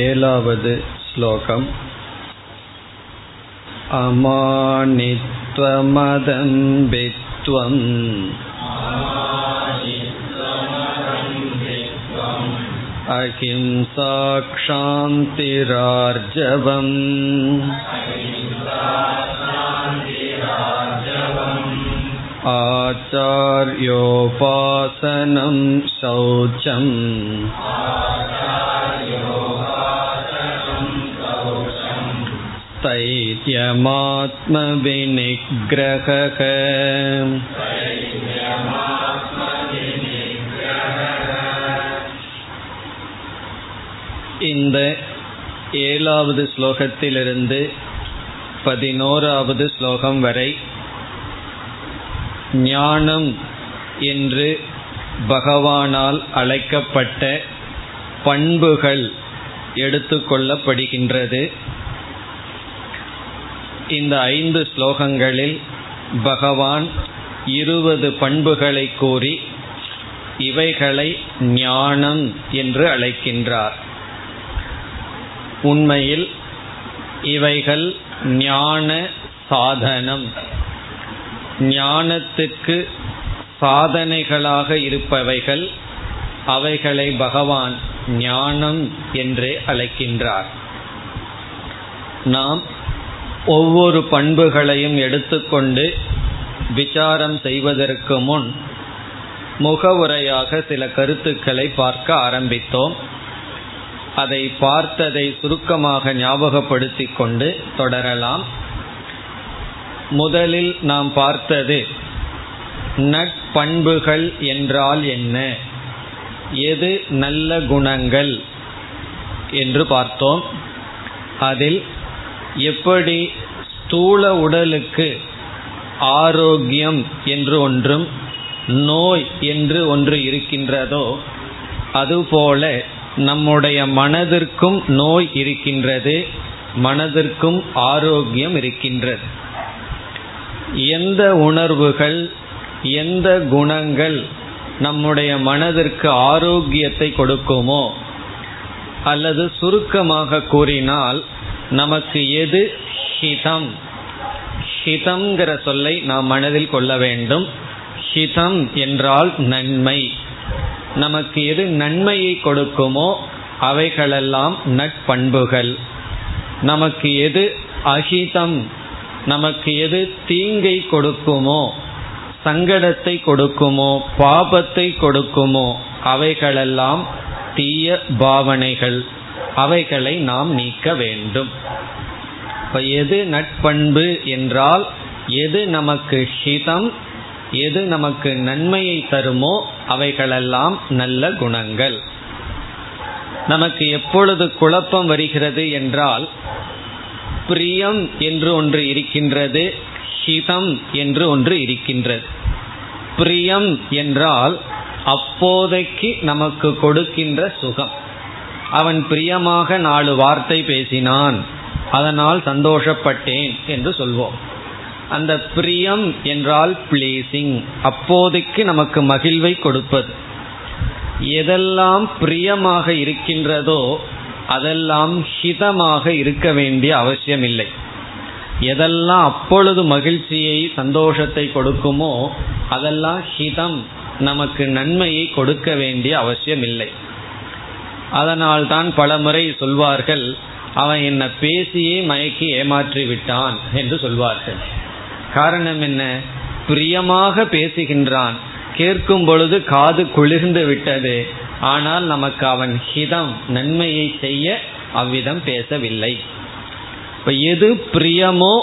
एलावद् श्लोकम् अमानित्वमदम्बित्वम् अहिंसाक्षान्तिरार्जवम् आचार्योपासनं शौचम् स्थैर्यमात्मविनिग्रहः இந்த ஏழாவது ஸ்லோகத்திலிருந்து பதினோராவது ஸ்லோகம் வரை ஞானம் என்று பகவானால் அழைக்கப்பட்ட பண்புகள் எடுத்துக்கொள்ளப்படுகின்றது இந்த ஐந்து ஸ்லோகங்களில் பகவான் இருபது பண்புகளை கூறி இவைகளை ஞானம் என்று அழைக்கின்றார். உண்மையில் இவைகள் ஞான சாதனம். ஞானத்துக்கு சாதனைகளாக இருப்பவைகள் அவைகளை பகவான் ஞானம் என்றே அழைக்கின்றார். நாம் ஒவ்வொரு பண்புகளையும் எடுத்துக்கொண்டு விசாரம் செய்வதற்கு முன் முகவுரையாக சில கருத்துக்களை பார்க்க ஆரம்பித்தோம். அதை பார்த்ததை சுருக்கமாக ஞாபகப்படுத்திக் கொண்டு தொடரலாம். முதலில் நாம் பார்த்தது நட்பண்புகள் என்றால் என்ன? எது நல்ல குணங்கள்? என்று பார்த்தோம். அதில் எப்படி ஸ்தூல உடலுக்கு ஆரோக்கியம் என்று ஒன்றும் நோய் என்று ஒன்று இருக்கின்றதோ அதுபோல நம்முடைய மனதிற்கும் நோய் இருக்கின்றது மனதிற்கும் ஆரோக்கியம் இருக்கின்றது. எந்த உணர்வுகள் எந்த குணங்கள் நம்முடைய மனதிற்கு ஆரோக்கியத்தை கொடுக்குமோ அல்லது சுருக்கமாக கூறினால் நமக்கு எது ஹிதம்? ஹிதம்ங்கிற சொல்லை நாம் மனதில் கொள்ள வேண்டும். ஹிதம் என்றால் நன்மை. நமக்கு எது நன்மையை கொடுக்குமோ அவைகளெல்லாம் நட்பண்புகள் நமக்கு எது அஹிதம்? நமக்கு எது தீங்கை கொடுக்குமோ சங்கடத்தை கொடுக்குமோ பாபத்தை கொடுக்குமோ அவைகளெல்லாம் தீய பாவனைகள். அவைகளை நாம் நீக்க வேண்டும். இப்ப எது நட்பண்பு என்றால் எது நமக்கு ஹிதம் எது நமக்கு நன்மையை தருமோ அவைகளெல்லாம் நல்ல குணங்கள். நமக்கு எப்பொழுது குழப்பம் வருகிறது என்றால் பிரியம் என்று ஒன்று இருக்கின்றது ஹிதம் என்று ஒன்று இருக்கின்றது. பிரியம் என்றால் அப்போதைக்கு நமக்கு கொடுக்கின்ற சுகம். அவன் பிரியமாக நாலு வார்த்தை பேசினான். அதனால் சந்தோஷப்பட்டேன் என்று சொல்வோம். அந்த பிரியம் என்றால் பிளீசிங் அப்போதைக்கு நமக்கு மகிழ்வை கொடுப்பது. எதெல்லாம் பிரியமாக இருக்கின்றதோ அதெல்லாம் ஹிதமாக இருக்க வேண்டிய அவசியம் இல்லை எதெல்லாம் அப்பொழுது மகிழ்ச்சியை சந்தோஷத்தை கொடுக்குமோ அதெல்லாம் ஹிதம் நமக்கு நன்மையை கொடுக்க வேண்டிய அவசியம் இல்லை அதனால் தான் பல முறை சொல்வார்கள் அவன் என்ன பேசியே மயக்கி ஏமாற்றி விட்டான் என்று சொல்வார்கள். காரணம் என்ன? பிரியமாக பேசுகின்றான். கேட்கும் பொழுது காது குளிர்ந்து விட்டது. ஆனால் நமக்கு அவன் ஹிதம் நன்மையை செய்ய அவ்விதம் பேசவில்லை. இப்ப எது பிரியமோ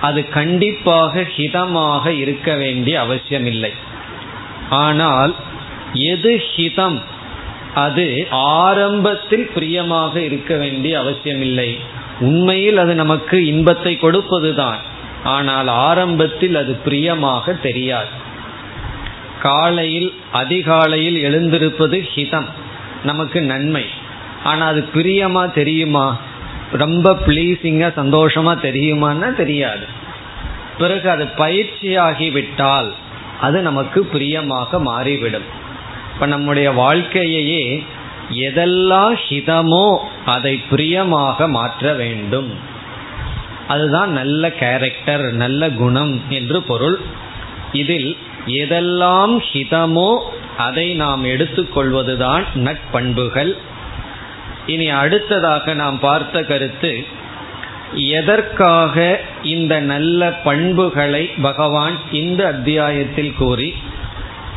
அது கண்டிப்பாக ஹிதமாக இருக்க வேண்டிய அவசியம் இல்லை ஆனால் எது ஹிதம் அது ஆரம்பத்தில் பிரியமாக இருக்க வேண்டிய அவசியமில்லை. உண்மையில் அது நமக்கு இன்பத்தை கொடுப்பதுதான். ஆனால் ஆரம்பத்தில் அது பிரியமாக தெரியாது. காலையில் அதிகாலையில் எழுந்திருப்பது ஹிதம் நமக்கு நன்மை. ஆனால் அது பிரியமா தெரியுமா? ரொம்ப பிளீசிங்கா சந்தோஷமா தெரியுமான்னா தெரியாது. பிறகு அது பயிற்சியாகிவிட்டால் அது நமக்கு பிரியமாக மாறிவிடும். இப்ப நம்முடைய வாழ்க்கையையே எதெல்லாம் ஹிதமோ அதை பிரியமாக மாற்ற வேண்டும். அதுதான் நல்ல கேரக்டர் நல்ல குணம் என்று பொருள். இதில் எதெல்லாம் ஹிதமோ அதை நாம் எடுத்துக்கொள்வதுதான் நட்பண்புகள். இனி அடுத்ததாக நாம் பார்த்த கருத்து எதற்காக இந்த நல்ல பண்புகளை பகவான் இந்த அத்தியாயத்தில் கூறி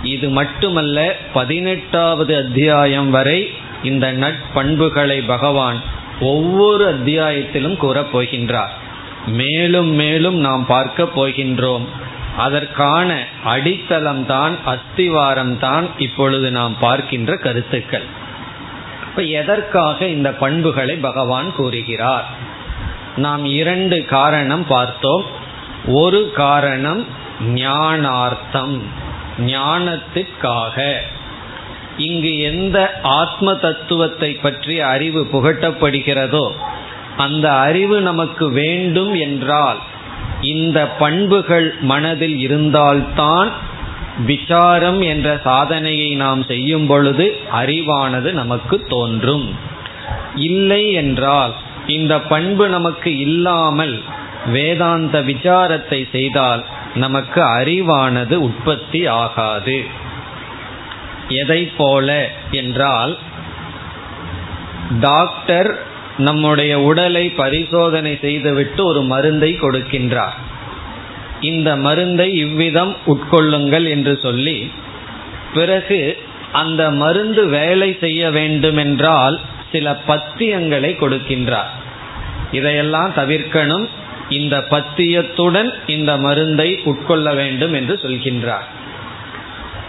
இது மட்டுமல்ல பதினெட்டாவது அத்தியாயம் வரை இந்த நட்பண்புகளை பகவான் ஒவ்வொரு அத்தியாயத்திலும் கூறப் போகின்றார். மேலும் மேலும் நாம் பார்க்க போகின்றோம். அதற்கான அடித்தளம் தான் அஸ்திவாரம் தான் இப்பொழுது நாம் பார்க்கின்ற கருத்துக்கள். இப்ப எதற்காக இந்த பண்புகளை பகவான் கூறுகிறார்? நாம் இரண்டு காரணம் பார்த்தோம். ஒரு காரணம் ஞானார்த்தம். ஞானத்திற்காக. இங்கு எந்த ஆத்ம தத்துவத்தை பற்றி அறிவு புகட்டப்படுகிறதோ அந்த அறிவு நமக்கு வேண்டும் என்றால் இந்த பண்புகள் மனதில் இருந்தால்தான் விசாரம் என்ற சாதனையை நாம் செய்யும் பொழுது அறிவானது நமக்கு தோன்றும். இல்லை என்றால் இந்த பண்பு நமக்கு இல்லாமல் வேதாந்த விசாரத்தை செய்தால் நமக்கு அறிவானது உற்பத்தி ஆகாது. எதை போல என்றால் டாக்டர் நம்முடைய உடலை பரிசோதனை செய்துவிட்டு ஒரு மருந்தை கொடுக்கின்றார். இந்த மருந்தை இவ்விதம் உட்கொள்ளுங்கள் என்று சொல்லி பிறகு அந்த மருந்து வேலை செய்ய வேண்டுமென்றால் சில பத்தியங்களை கொடுக்கின்றார். இதையெல்லாம் தவிர்க்கணும். இந்த பத்தியத்துடன் இந்த மருந்தை உட்கொள்ள வேண்டும் என்று சொல்கின்றார்.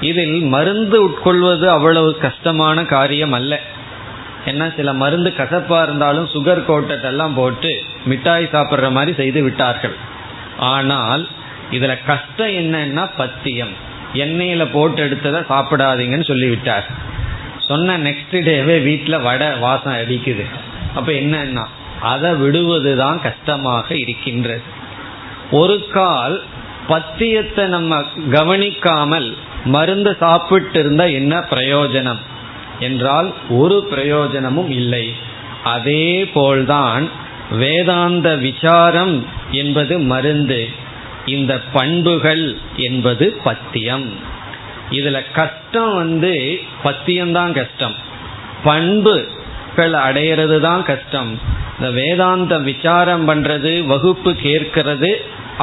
இதில் மருந்து உட்கொள்வது அவ்வளவு கஷ்டமான காரியம் அல்ல. ஏன்னா சில மருந்து கசப்பா இருந்தாலும் சுகர் கோட்டத்தெல்லாம் போட்டு மிட்டாய் சாப்பிட்ற மாதிரி செய்து விட்டார்கள். ஆனால் இதுல கஷ்டம் என்னன்னா பத்தியம். எண்ணெயில போட்டு எடுத்ததை சாப்பிடாதீங்கன்னு சொல்லிவிட்டார். சொன்ன நெக்ஸ்ட் டேவே வீட்டில் வடை வாசம் அடிக்குது. அப்போ என்னன்னா அதை விடுவதுதான் கஷ்டமாக இருக்கின்றது. ஒரு கால் பத்தியத்தை நம்ம கவனிக்காமல் மருந்து சாப்பிட்டு இருந்தா என்ன பிரயோஜனம்? என்றால் ஒரு பிரயோஜனமும் இல்லை. அதே போல்தான் வேதாந்த விசாரம் என்பது மருந்து இந்த பண்புகள் என்பது பத்தியம். இதுல கஷ்டம் வந்து பத்தியம்தான் கஷ்டம். பண்பு மக்களை அடையிறது தான் கஷ்டம். இந்த வேதாந்த விசாரம் பண்றது வகுப்பு கேட்கறது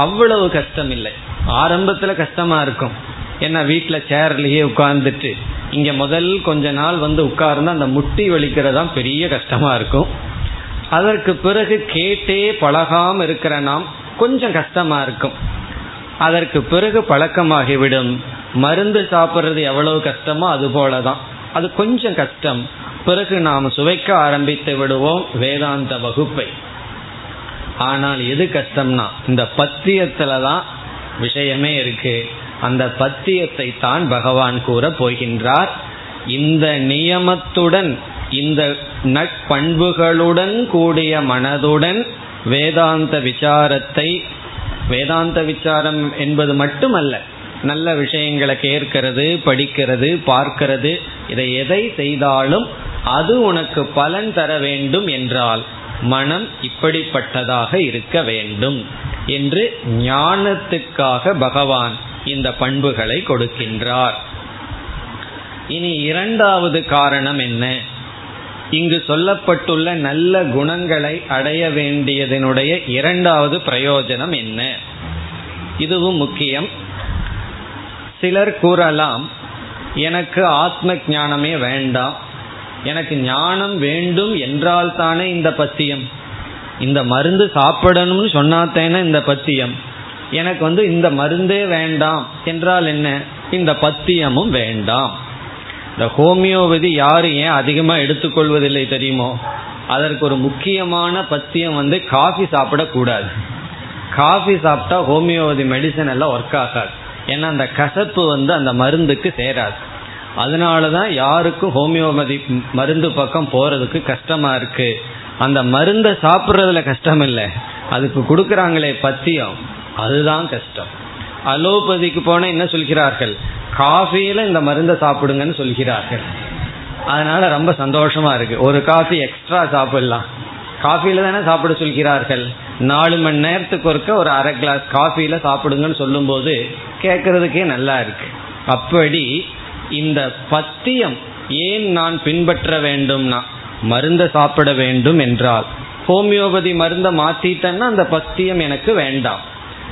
அவ்வளவு கஷ்டம் இல்லை ஆரம்பத்துல கஷ்டமா இருக்கும். ஏன்னா வீட்டில் சேர்லயே உட்கார்ந்துட்டு இங்க முதல் கொஞ்ச நாள் வந்து உட்கார்ந்து அந்த முட்டி வலிக்கிறதா பெரிய கஷ்டமா இருக்கும். அதற்கு பிறகு கேட்டே பழகாம இருக்கிற நாம் கொஞ்சம் கஷ்டமா இருக்கும். அதற்கு பிறகு பழக்கமாகிவிடும். மருந்து சாப்பிட்றது எவ்வளவு கஷ்டமோ அது போலதான் அது கொஞ்சம் கஷ்டம். பிறகு நாம் சுவைக்க ஆரம்பித்து விடுவோம் வேதாந்த வகுப்பை. ஆனால் எது கஷ்டம்னா இந்த பத்தியத்துல தான் விஷயமே இருக்கு. அந்த பத்தியத்தை தான் பகவான் கூற போகின்றார். இந்த நியமத்துடன் இந்த நட்பண்புகளுடன் கூடிய மனதுடன் வேதாந்த விசாரத்தை வேதாந்த விசாரம் என்பது மட்டுமல்ல நல்ல விஷயங்களை கேட்கிறது படிக்கிறது பார்க்கிறது. இதை எதை செய்தாலும் அது உனக்கு பலன் தர வேண்டும் என்றால் மனம் இப்படிப்பட்டதாக இருக்க வேண்டும் என்று ஞானத்துக்காக பகவான் இந்த பண்புகளை கொடுக்கின்றார். இனி இரண்டாவது காரணம் என்ன? இங்கு சொல்லப்பட்டுள்ள நல்ல குணங்களை அடைய வேண்டியதனுடைய இரண்டாவது பிரயோஜனம் என்ன? இதுவும் முக்கியம். சிலர் கூறலாம் எனக்கு ஆத்ம ஞானமே வேண்டாம். எனக்கு ஞானம் வேண்டும் என்றால் தானே இந்த பத்தியம் இந்த மருந்து சாப்பிடணும்னு சொன்னாத்தேனே இந்த பத்தியம் எனக்கு வந்து இந்த மருந்தே வேண்டாம். என்றால் என்ன? இந்த பத்தியமும் வேண்டாம். இந்த ஹோமியோபதி யாரு ஏன் அதிகமாக எடுத்துக்கொள்வதில்லை தெரியுமோ? அதற்கு ஒரு முக்கியமான பத்தியம் வந்து காஃபி சாப்பிடக்கூடாது. காஃபி சாப்பிட்டா ஹோமியோபதி மெடிசன் எல்லாம் ஒர்க் ஆகாது. ஏன்னா அந்த கசப்பு வந்து அந்த மருந்துக்கு சேராது. அதனால தான் யாருக்கும் ஹோமியோபதி மருந்து பக்கம் போகிறதுக்கு கஷ்டமாக இருக்குது அந்த மருந்தை சாப்பிட்றதுல கஷ்டம் இல்லை. அதுக்கு கொடுக்குறாங்களே பத்தியம். அதுதான் கஷ்டம். அலோபதிக்கு போனால் என்ன சொல்கிறார்கள்? காஃபியில் இந்த மருந்தை சாப்பிடுங்கன்னு சொல்கிறார்கள். அதனால் ரொம்ப சந்தோஷமாக இருக்குது ஒரு காஃபி எக்ஸ்ட்ரா சாப்பிடலாம். காஃபியில் தானே சாப்பிட சொல்கிறார்கள்? நாலு மணி நேரத்துக்கு ஒருக்க ஒரு அரை கிளாஸ் காஃபியில் சாப்பிடுங்கன்னு சொல்லும்போது கேட்கறதுக்கே நல்லா இருக்கு. அப்படி இந்த பத்தியம் ஏன் நான் பின்பற்ற வேண்டும்னா மருந்த சாப்பிட வேண்டும் என்றால் ஹோமியோபதி மருந்த மாத்திட்டேன்னா அந்த பத்தியம் எனக்கு வேண்டாம்.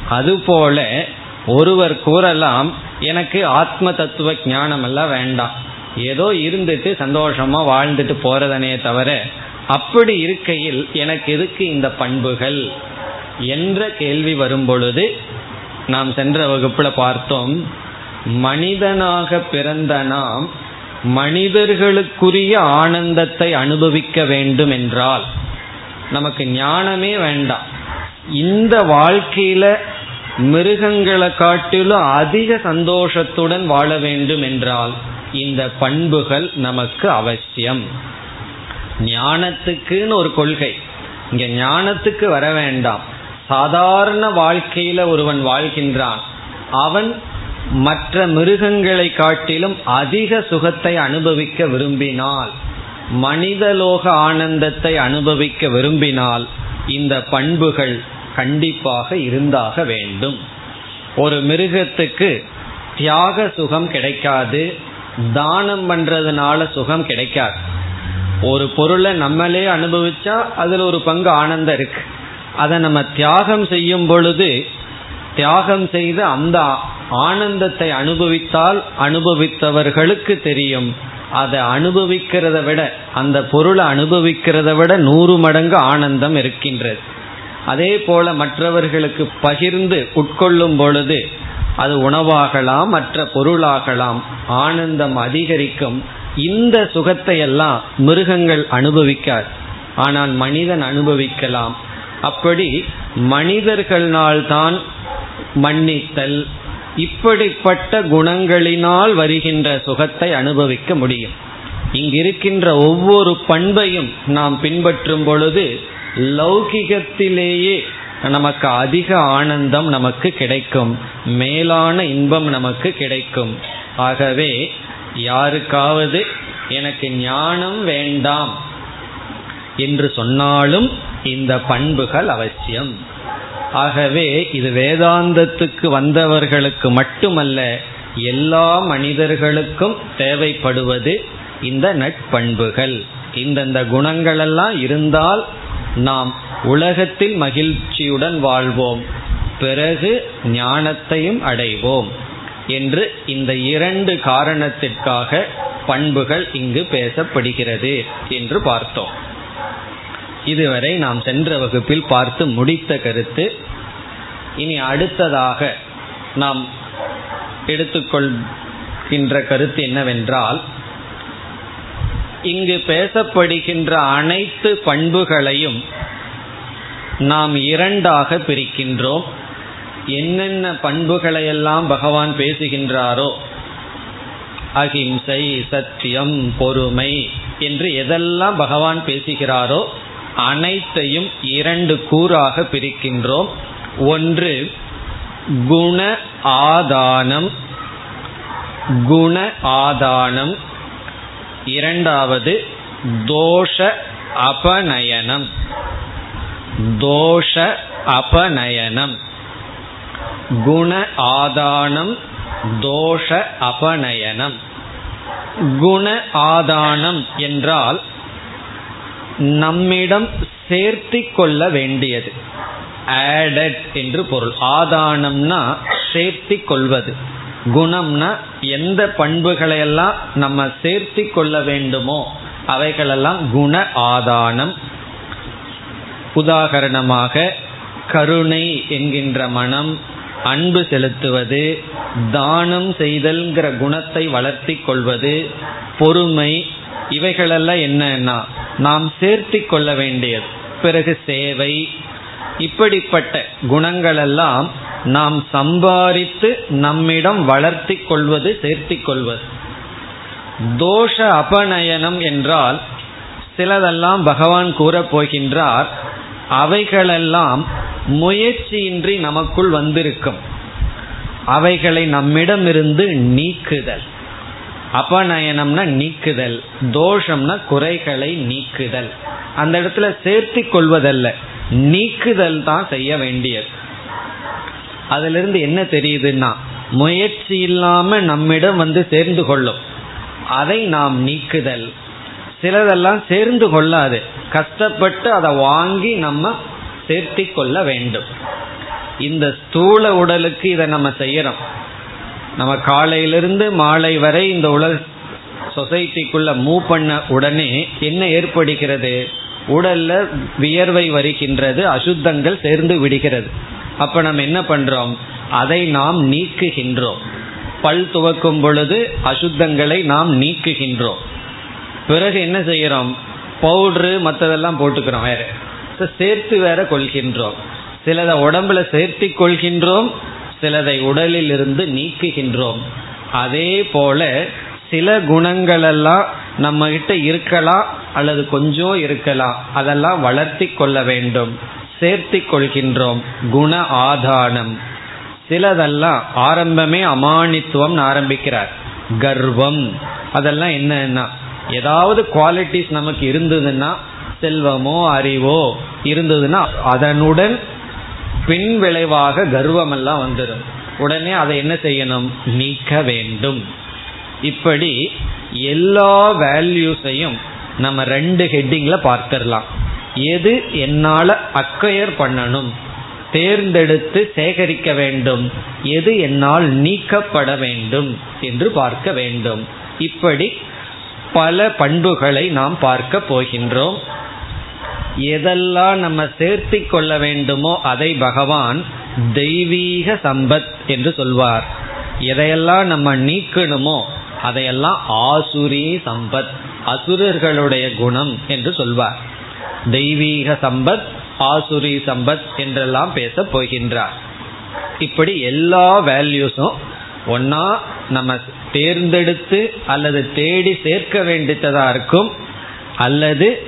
அதுபோல ஒருவர் கூறலாம் எனக்கு ஆத்ம தத்துவ ஞானம் எல்லாம் வேண்டாம். ஏதோ இருந்துட்டு சந்தோஷமா வாழ்ந்துட்டு போறதனே தவிர அப்படி இருக்கையில் எனக்கு எதுக்கு இந்த பண்புகள் என்ற கேள்வி வரும் பொழுது நாம் சென்ற வகுப்புல பார்த்தோம் மனிதனாக பிறந்த நாம் மனிதர்களுக்குரிய ஆனந்தத்தை அனுபவிக்க வேண்டும் என்றால் நமக்கு ஞானமே வேண்டாம். இந்த வாழ்க்கையில மிருகங்களை காட்டிலும் அதிக சந்தோஷத்துடன் வாழ வேண்டும் என்றால் இந்த பண்புகள் நமக்கு அவசியம். ஞானத்துக்குன்னு ஒரு கொள்கை. இங்க ஞானத்துக்கு வர வேண்டாம். சாதாரண வாழ்க்கையில ஒருவன் வாழ்கின்றான். அவன் மற்ற மிருகங்களை காட்டிலும் அதிக சுகத்தை அனுபவிக்க விரும்பினால் மனிதலோக ஆனந்தத்தை அனுபவிக்க விரும்பினால் இந்த பண்புகள் கண்டிப்பாக இருந்தாக வேண்டும். ஒரு மிருகத்துக்கு தியாக சுகம் கிடைக்காது தானம் பண்றதுனால சுகம் கிடைக்காது. ஒரு பொருளை நம்மளே அனுபவிச்சா அதில் ஒரு பங்கு ஆனந்தம் இருக்கு. அதை நம்ம தியாகம் செய்யும் பொழுது தியாகம் செய்து அந்த ஆனந்தத்தை அனுபவித்தால் அனுபவித்தவர்களுக்கு தெரியும். அதை அனுபவிக்கிறத விட அந்த பொருளை அனுபவிக்கிறத விட நூறு மடங்கு ஆனந்தம் இருக்கின்றது. அதே போல மற்றவர்களுக்கு பகிர்ந்து உட்கொள்ளும் பொழுது அது உணவாகலாம் மற்ற பொருளாகலாம் ஆனந்தம் அதிகரிக்கும். இந்த சுகத்தை எல்லாம் மிருகங்கள் அனுபவிக்காது. ஆனால் மனிதன் அனுபவிக்கலாம். அப்படி மனிதர்களால்தான் மன்னித்தல் இப்படிப்பட்ட குணங்களினால் வருகின்ற சுகத்தை அனுபவிக்க முடியும். இங்கிருக்கின்ற ஒவ்வொரு பண்பையும் நாம் பின்பற்றும் பொழுது லௌகிகத்திலேயே நமக்கு அதிக ஆனந்தம் நமக்கு கிடைக்கும். மேலான இன்பம் நமக்கு கிடைக்கும். ஆகவே யாருக்காவது எனக்கு ஞானம் வேண்டாம் என்று சொன்னாலும் இந்த பண்புகள் அவசியம். ஆகவே இது வேதாந்தத்துக்கு வந்தவர்களுக்கு மட்டுமல்ல எல்லா மனிதர்களுக்கும் தேவைப்படுவது இந்த நட்பண்புகள் இந்தந்த குணங்களெல்லாம் இருந்தால் நாம் உலகத்தில் மகிழ்ச்சியுடன் வாழ்வோம். பிறகு ஞானத்தையும் அடைவோம். என்று இந்த இரண்டு காரணத்திற்காக பண்புகள் இங்கு பேசப்படுகிறது என்று பார்த்தோம். இதுவரை நாம் சென்ற வகுப்பில் பார்த்து முடித்த கருத்து. இனி அடுத்ததாக நாம் எடுத்துக்கொள்கின்ற கருத்து என்னவென்றால் இங்கு பேசப்படுகின்ற அனைத்து பண்புகளையும் நாம் இரண்டாக பிரிக்கின்றோம். என்னென்ன பண்புகளையெல்லாம் பகவான் பேசுகின்றாரோ அகிம்சை சத்தியம் பொறுமை என்று எதெல்லாம் பகவான் பேசுகிறாரோ அனைத்தையும் இரண்டு கூறாக பிரிக்கின்றோம். ஒன்று குண ஆதானம் குண ஆதானம். இரண்டாவது தோஷ அபநயனம். தோஷ அபநயனம். குண ஆதானம் தோஷ அபநயனம். குண ஆதானம் என்றால் நம்மிடம் சேர்த்தி கொள்ள வேண்டியது. ஆடட் என்று பொருள். ஆதானம்னா சேர்த்தி கொள்வது. குணம்னா எந்த பண்புகளையெல்லாம் நம்ம சேர்த்தி கொள்ள வேண்டுமோ அவைகளெல்லாம் குண ஆதானம். உதாகரணமாக கருணை என்கின்ற மனம் அன்பு செலுத்துவது தானம் செய்தல்ங்கிற குணத்தை வளர்த்தி கொள்வது பொறுமை இவைகளெல்லாம் என்னன்னா நாம் சேர்த்தி கொள்ள வேண்டியது. பிறகு சேவை இப்படிப்பட்ட குணங்களெல்லாம் நாம் சம்பாதித்து நம்மிடம் வளர்த்தி கொள்வது சேர்த்தி கொள்வது. தோஷ அபநயனம் என்றால் சிலதெல்லாம் பகவான் கூறப் போகின்றார் அவைகளெல்லாம் முயற்சியின்றி நமக்குள் வந்திருக்கும். அவைகளை நம்மிடமிருந்து நீக்குதல். அபநயனம்னா நீக்குதல். தோஷம்னா குறைகளை நீக்குதல். அந்த இடத்துல சேர்த்தி கொள்வதல்ல. நீக்குதல் தான் செய்ய வேண்டியது. அதுல இருந்து என்ன தெரியுதுன்னா முயற்சி இல்லாம நம்மிடம் வந்து சேர்ந்து கொள்ளும். அதை நாம் நீக்குதல். சிலதெல்லாம் சேர்ந்து கொள்ளாது. கஷ்டப்பட்டு அதை வாங்கி நம்ம சேர்த்தி கொள்ள வேண்டும். இந்த ஸ்தூல உடலுக்கு இதை நம்ம செய்யறோம். நம்ம காலையிலிருந்து மாலை வரை இந்த உலக சொசைட்டிக்குள்ள மூவ் பண்ண உடனே என்ன ஏற்படுகிறது? உடல்ல வியர்வை வருகின்றது அசுத்தங்கள் சேர்ந்து விடுகிறது. அப்ப நம்ம என்ன பண்றோம்? அதை நாம் நீக்குகின்றோம். பல் துவக்கும் பொழுது அசுத்தங்களை நாம் நீக்குகின்றோம். பிறகு என்ன செய்யறோம்? பவுட்ரு மற்றதெல்லாம் போட்டுக்கிறோம் வேற. சேர்த்து வேற கொள்கின்றோம். சிலதை உடம்புல சேர்த்தி கொள்கின்றோம் சிலதை உடலில் இருந்து நீக்குகின்றோம். அதே போல சில குணங்களெல்லாம் நம்ம கிட்ட இருக்கலாம் அல்லது கொஞ்சம் இருக்கலாம் அதெல்லாம் வளர்த்தி கொள்ள வேண்டும். சேர்த்தி கொள்கின்றோம். குண ஆதானம். சிலதெல்லாம் ஆரம்பமே அமானித்துவம் ஆரம்பிக்கிறார். கர்வம். அதெல்லாம் என்னன்னா ஏதாவது குவாலிட்டிஸ் நமக்கு இருந்ததுன்னா செல்வமோ அறிவோ இருந்ததுன்னா அதனுடன் பின் விளைவாக கர்வம் எல்லாம் வந்துடும். உடனே அதை என்ன செய்யணும்? நீக்க வேண்டும். இப்படி எல்லா வேல்யூஸையும் நம்ம ரெண்டு ஹெட்டிங்ல பார்த்துடலாம். எது என்னால் அக்வயர் பண்ணணும்? தேர்ந்தெடுத்து சேகரிக்க வேண்டும். எது என்னால் நீக்கப்பட வேண்டும் என்று பார்க்க வேண்டும். இப்படி பல பண்புகளை நாம் பார்க்க போகின்றோம். எதெல்லாம் நம்ம சேர்த்தி கொள்ள வேண்டுமோ அதை பகவான் தெய்வீக சம்பத் என்று சொல்வார். எதையெல்லாம் நம்ம நீக்கணுமோ அதையெல்லாம் ஆசுரி சம்பத் அசுரர்களுடைய குணம் என்று சொல்வார். தெய்வீக சம்பத் ஆசுரி சம்பத் என்றெல்லாம் பேச போகின்றார். இப்படி எல்லா வேல்யூஸும் ஒன்னா நம்ம தேர்ந்தெடுத்து அல்லது தேடி சேர்க்க வேண்டியதா இருக்கும் அல்லது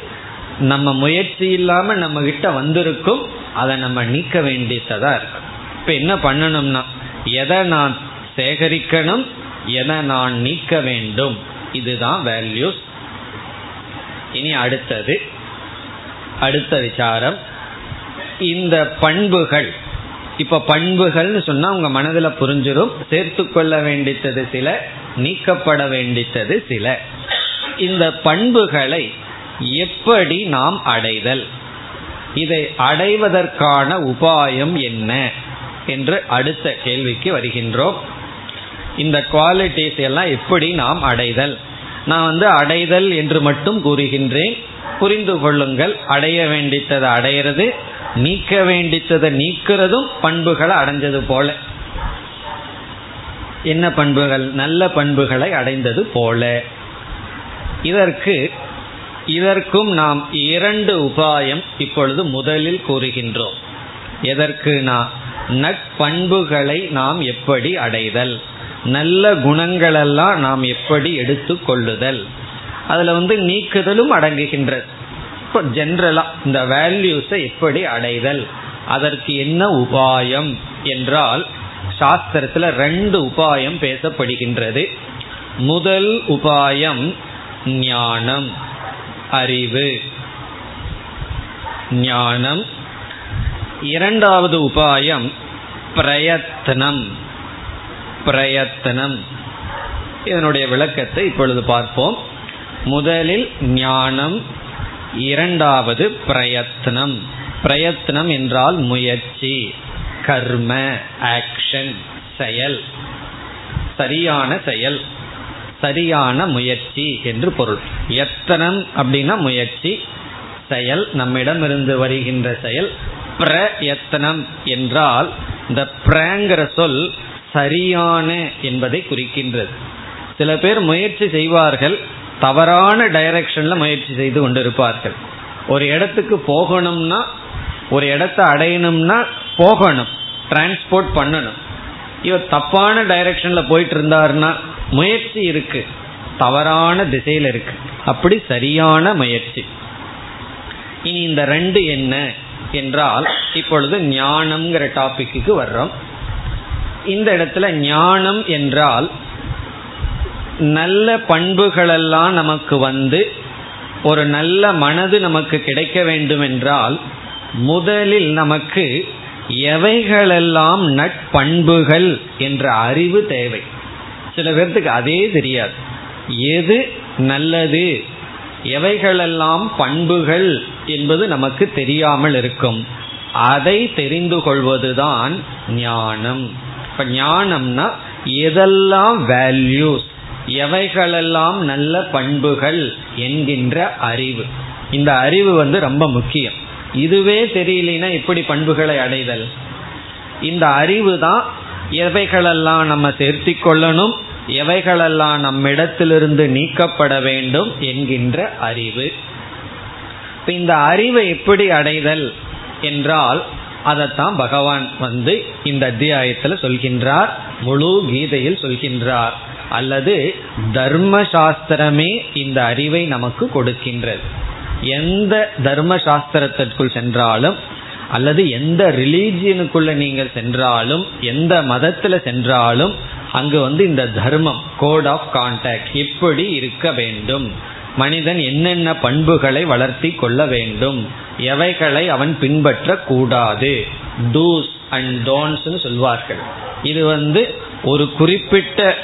நம்ம முயற்சி இல்லாம நம்ம கிட்ட வந்திருக்கும் அதை நம்ம நீக்க வேண்டியதா இருக்கும் இப்ப என்ன பண்ணணும்னா எதை நான் சேகரிக்கணும் எதை நான் நீக்க வேண்டும் இதுதான் வேல்யூஸ் இனி அடுத்தது அடுத்த விசாரம். இந்த பண்புகள் இப்ப பண்புகள்னு சொன்னா உங்க மனதில் புரிஞ்சிடும் சேர்த்து கொள்ள வேண்டித்தது சில நீக்கப்பட வேண்டித்தது சில. இந்த பண்புகளை எப்படி நாம் அடைதல்? இதை அடைவதற்கான உபாயம் என்ன? என்று அடுத்த கேள்விக்கு வருகின்றோம். இந்த குவாலிட்டிஸ் எல்லாம் எப்படி நாம் அடைதல்? நான் வந்து அடைதல் என்று மட்டும் கூறுகின்றேன். புரிந்து கொள்ளுங்கள். அடைய வேண்டித்ததை அடையிறது நீக்க வேண்டித்ததை நீக்கிறதும் பண்புகளை அடைஞ்சது போல. என்ன பண்புகள்? நல்ல பண்புகளை அடைந்தது போல. இதற்கு இதற்கும் நாம் இரண்டு உபாயம் இப்பொழுது முதலில் கூறுகின்றோம். எதற்கு நான் நட்பண்புகளை நாம் எப்படி அடைதல்? நல்ல குணங்களெல்லாம் நாம் எப்படி எடுத்து கொள்ளுதல்? வந்து நீக்குதலும் அடங்குகின்றது. இப்போ ஜென்ரலாக இந்த வேல்யூஸை எப்படி அடைதல்? அதற்கு என்ன உபாயம் என்றால் சாஸ்திரத்தில் ரெண்டு உபாயம் பேசப்படுகின்றது. முதல் உபாயம் ஞானம். அறிவு. ஞானம். இரண்டாவது உபாயம் பிரயத்தனம். பிரயத்தனம். இதனுடைய விளக்கத்தை இப்பொழுது பார்ப்போம். முதலில் ஞானம் இரண்டாவது பிரயத்னம் பிரயத்னம் என்றால் முயற்சி கர்ம ஆக்ஷன் செயல். சரியான செயல். சரியான முயற்சி என்று பொருள். எத்தனம் அப்படின்னா முயற்சி செயல் நம்மிடமிருந்து வருகின்ற செயல். பிரயத்தனம் என்றால் இந்த பிரங்கிற சொல் சரியான என்பதை குறிக்கின்றது. சில பேர் முயற்சி செய்வார்கள் தவறான டைரக்ஷன்ல முயற்சி செய்து கொண்டிருப்பார்கள். ஒரு இடத்துக்கு போகணும்னா ஒரு இடத்த அடையணும்னா போகணும் டிரான்ஸ்போர்ட் பண்ணணும். இவர் தப்பான டைரக்ஷன்ல போயிட்டு இருந்தாருன்னா முயற்சி இருக்கு. தவறான திசையில் இருக்கு. அப்படி சரியான முயற்சி. இனி இந்த ரெண்டு என்ன என்றால் இப்பொழுது ஞானம்ங்கிற டாபிக்கு வர்றோம். இந்த இடத்துல ஞானம் என்றால் நல்ல பண்புகளெல்லாம் நமக்கு வந்து ஒரு நல்ல மனது நமக்கு கிடைக்க வேண்டும் என்றால் முதலில் நமக்கு எவைகளெல்லாம் நட்பண்புகள் என்ற அறிவு தேவை. சில பேர்த்துக்கு அதே தெரியாது. எது நல்லது? எவைகளெல்லாம் பண்புகள் என்பது நமக்கு தெரியாமல் இருக்கும். அதை தெரிந்து கொள்வதுதான் ஞானம். இப்ப ஞானம்னா எதெல்லாம் வேல்யூஸ் எவைகளெல்லாம் நல்ல பண்புகள் என்கின்ற அறிவு. இந்த அறிவு வந்து ரொம்ப முக்கியம். இதுவே தெரியலனா எப்படி பண்புகளை அடைதல். இந்த அறிவு தான் எவைகளெல்லாம் நம்ம சேர்த்தி கொள்ளணும் எவைகளெல்லாம் நம்மிடத்திலிருந்து நீக்கப்பட வேண்டும் என்கின்ற அறிவு. இந்த அறிவை எப்படி அடைதல் என்றால் அதைத்தான் பகவான் வந்து இந்த அத்தியாயத்தில் சொல்கின்றார் முழு கீதையில் சொல்கின்றார். அல்லது தர்ம சாஸ்திரமே இந்த அறிவை நமக்கு கொடுக்கின்றது. எந்த தர்ம சாஸ்திரத்திற்குள் சென்றாலும் அல்லது எந்த ரிலீஜியனுக்குள்ள நீங்கள் சென்றாலும் எந்த மதத்துல சென்றாலும் அங்கு வந்து இந்த தர்மம் கோட் ஆஃப் கான்டாக்ட் எப்படி இருக்க வேண்டும். மனிதன் என்னென்ன பண்புகளை வளர்த்தி கொள்ள வேண்டும் எவைகளை அவன் பின்பற்ற கூடாது டூஸ் அண்ட் டோன்ஸ்னு சொல்வார்கள். இது வந்து ஒரு குறிப்பிட்ட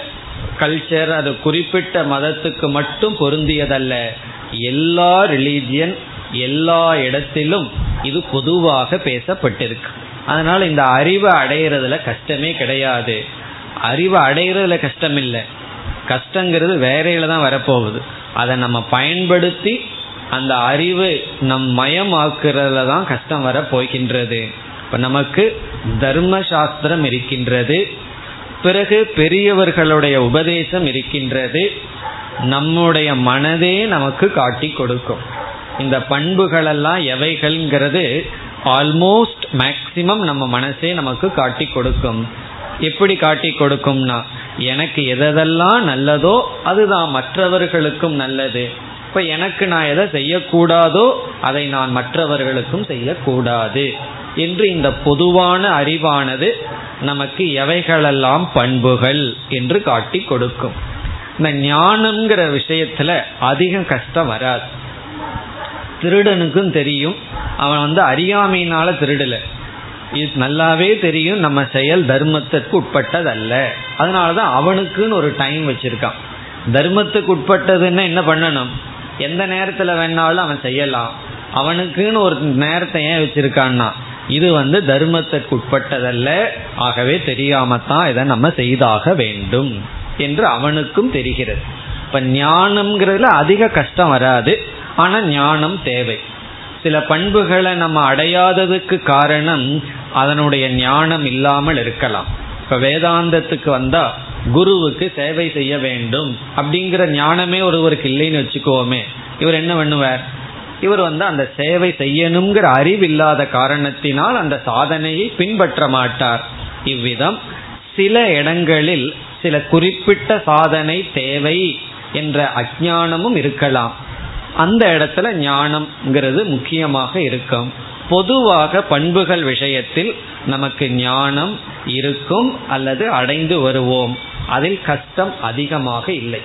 கல்ச்சர் அது குறிப்பிட்ட மதத்துக்கு மட்டும் பொருந்தியதல்ல. எல்லா ரிலீஜியன் எல்லா இடத்திலும் இது பொதுவாக பேசப்பட்டிருக்கு. அதனால இந்த அறிவை அடையிறதுல கஷ்டமே கிடையாது. அறிவை அடையிறதுல கஷ்டம் இல்லை. கஷ்டங்கிறது வேறையில தான் வரப்போகுது. அதை நம்ம பயன்படுத்தி அந்த அறிவு நம் மயமாக்குறதுல தான் கஷ்டம் வர போகின்றது இப்போ நமக்கு தர்ம சாஸ்திரம் இருக்கின்றது. பிறகு பெரியவர்களுடைய உபதேசம் இருக்கின்றது. நம்முடைய மனதே நமக்கு காட்டி கொடுக்கும். இந்த பண்புகளெல்லாம் எவைகள்ங்கிறது ஆல்மோஸ்ட் மேக்சிமம் நம்ம மனசே நமக்கு காட்டி கொடுக்கும். எப்படி காட்டி கொடுக்கும்னா எனக்கு எதெல்லாம் நல்லதோ அதுதான் மற்றவர்களுக்கும் நல்லது. இப்ப எனக்கு நான் எதை செய்யக்கூடாதோ அதை நான் மற்றவர்களுக்கும் செய்யக்கூடாது. என்று இந்த பொதுவான அறிவானது நமக்கு எவைகளெல்லாம் பண்புகள் என்று காட்டி கொடுக்கும். இந்த ஞானம்ங்கிற விஷயத்துல அதிகம் கஷ்டம் வராது. திருடனுக்கும் தெரியும். அவன் வந்து அறியாமையினால திருடல. இது நல்லாவே தெரியும் நம்ம செயல் தர்மத்திற்கு உட்பட்டதல்ல. அதனாலதான் அவனுக்குன்னு ஒரு டைம் வச்சிருக்கான். தர்மத்துக்கு உட்பட்டதுன்னா என்ன பண்ணணும்? எந்த நேரத்துல வேணாலும் அவன் செய்யலாம். அவனுக்குன்னு ஒரு நேரத்தை ஏன் வச்சிருக்கான்னா இது வந்து தர்மத்திற்கு உட்பட்டதல்ல. ஆகவே தெரியாமத்தான் இதை நம்ம செய்தாக வேண்டும் என்று அவனுக்கும் தெரிகிறது. இப்ப ஞானம்ங்கிறதுல அதிக கஷ்டம் வராது. ஆனா ஞானம் தேவை. சில பண்புகளை நம்ம அடையாததுக்கு காரணம் அதனுடைய ஞானம் இல்லாமல் இருக்கலாம். இப்ப வேதாந்தத்துக்கு வந்தா குருவுக்கு சேவை செய்ய வேண்டும் அப்படிங்கிற ஞானமே ஒருவருக்கு இல்லைன்னு வச்சுக்கோமே. இவர் என்ன பண்ணுவார்? இவர் வந்து அந்த சேவை செய்யணுங்கிற அறிவில்லாத காரணத்தினால் அந்த சாதனையை பின்பற்ற மாட்டார். இவ்விதம் சில இடங்களில் சில குறிப்பிட்ட சாதனை தேவை என்ற அஜானமும் இருக்கலாம். அந்த இடத்துல ஞானம்ங்கிறது முக்கியமாக இருக்கும். பொதுவாக பண்புகள் விஷயத்தில் நமக்கு ஞானம் இருக்கும் அல்லது அடைந்து வருவோம். அதில் கஷ்டம் அதிகமாக இல்லை.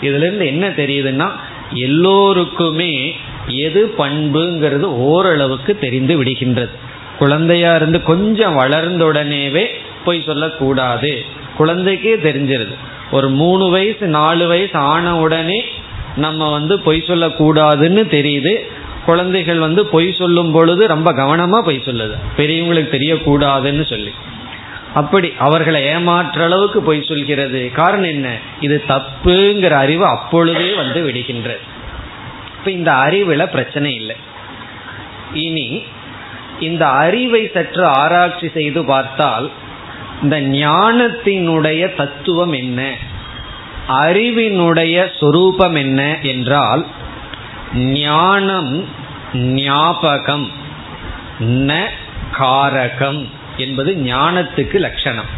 இதிலிருந்து என்ன தெரியுதுன்னா எல்லோருக்குமே எது பண்புங்கிறது ஓரளவுக்கு தெரிந்து விடுகின்றது. குழந்தையா இருந்து கொஞ்சம் வளர்ந்த உடனேவே போய் சொல்லக்கூடாது. குழந்தைக்கே தெரிஞ்சிருது. ஒரு மூணு வயசு நாலு வயசு ஆன உடனே நம்ம வந்து பொய் சொல்லக்கூடாதுன்னு தெரியுது. குழந்தைகள் வந்து பொய் சொல்லும் பொழுது ரொம்ப கவனமா பொய் சொல்லுது. பெரியவங்களுக்கு தெரியக்கூடாதுன்னு சொல்லி. அப்படி அவர்களை ஏமாற்ற அளவுக்கு பொய் சொல்கிறது. காரணம் என்ன? இது தப்புங்கிற அறிவு அப்பொழுதே வந்து விடுகின்றது. இப்ப இந்த அறிவுல பிரச்சனை இல்லை. இனி இந்த அறிவை சற்று ஆராய்ச்சி செய்து பார்த்தால் இந்த ஞானத்தினுடைய தத்துவம் என்ன? அறிவினுடைய சொரூபம் என்ன என்றால் ஞானம் ஞாபகம் ந காரகம் என்பது ஞானத்துக்கு லட்சணம்.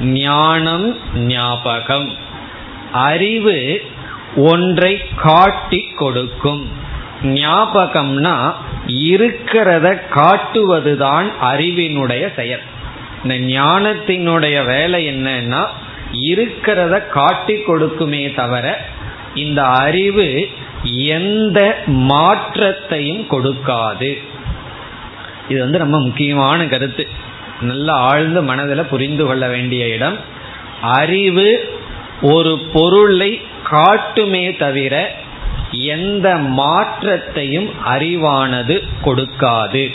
ஞானம் ஞாபகம் அறிவு ஒன்றை காட்டி கொடுக்கும். ஞாபகம்னா இருக்கிறத காட்டுவதுதான் அறிவினுடைய செயல். இந்த ஞானத்தினுடைய வேலை என்னன்னா இருக்கிறத காட்டி கொடுக்குமே தவிர இந்த அறிவு எந்த மாற்றத்தையும் கொடுக்காது. இது வந்து ரொம்ப முக்கியமான கருத்து. நல்ல ஆழ்ந்த மனதில் புரிந்து கொள்ள வேண்டிய இடம். அறிவு ஒரு பொருளை காட்டுமே தவிர எந்த மாற்றத்தையும் அறிவானது கொடுக்காது.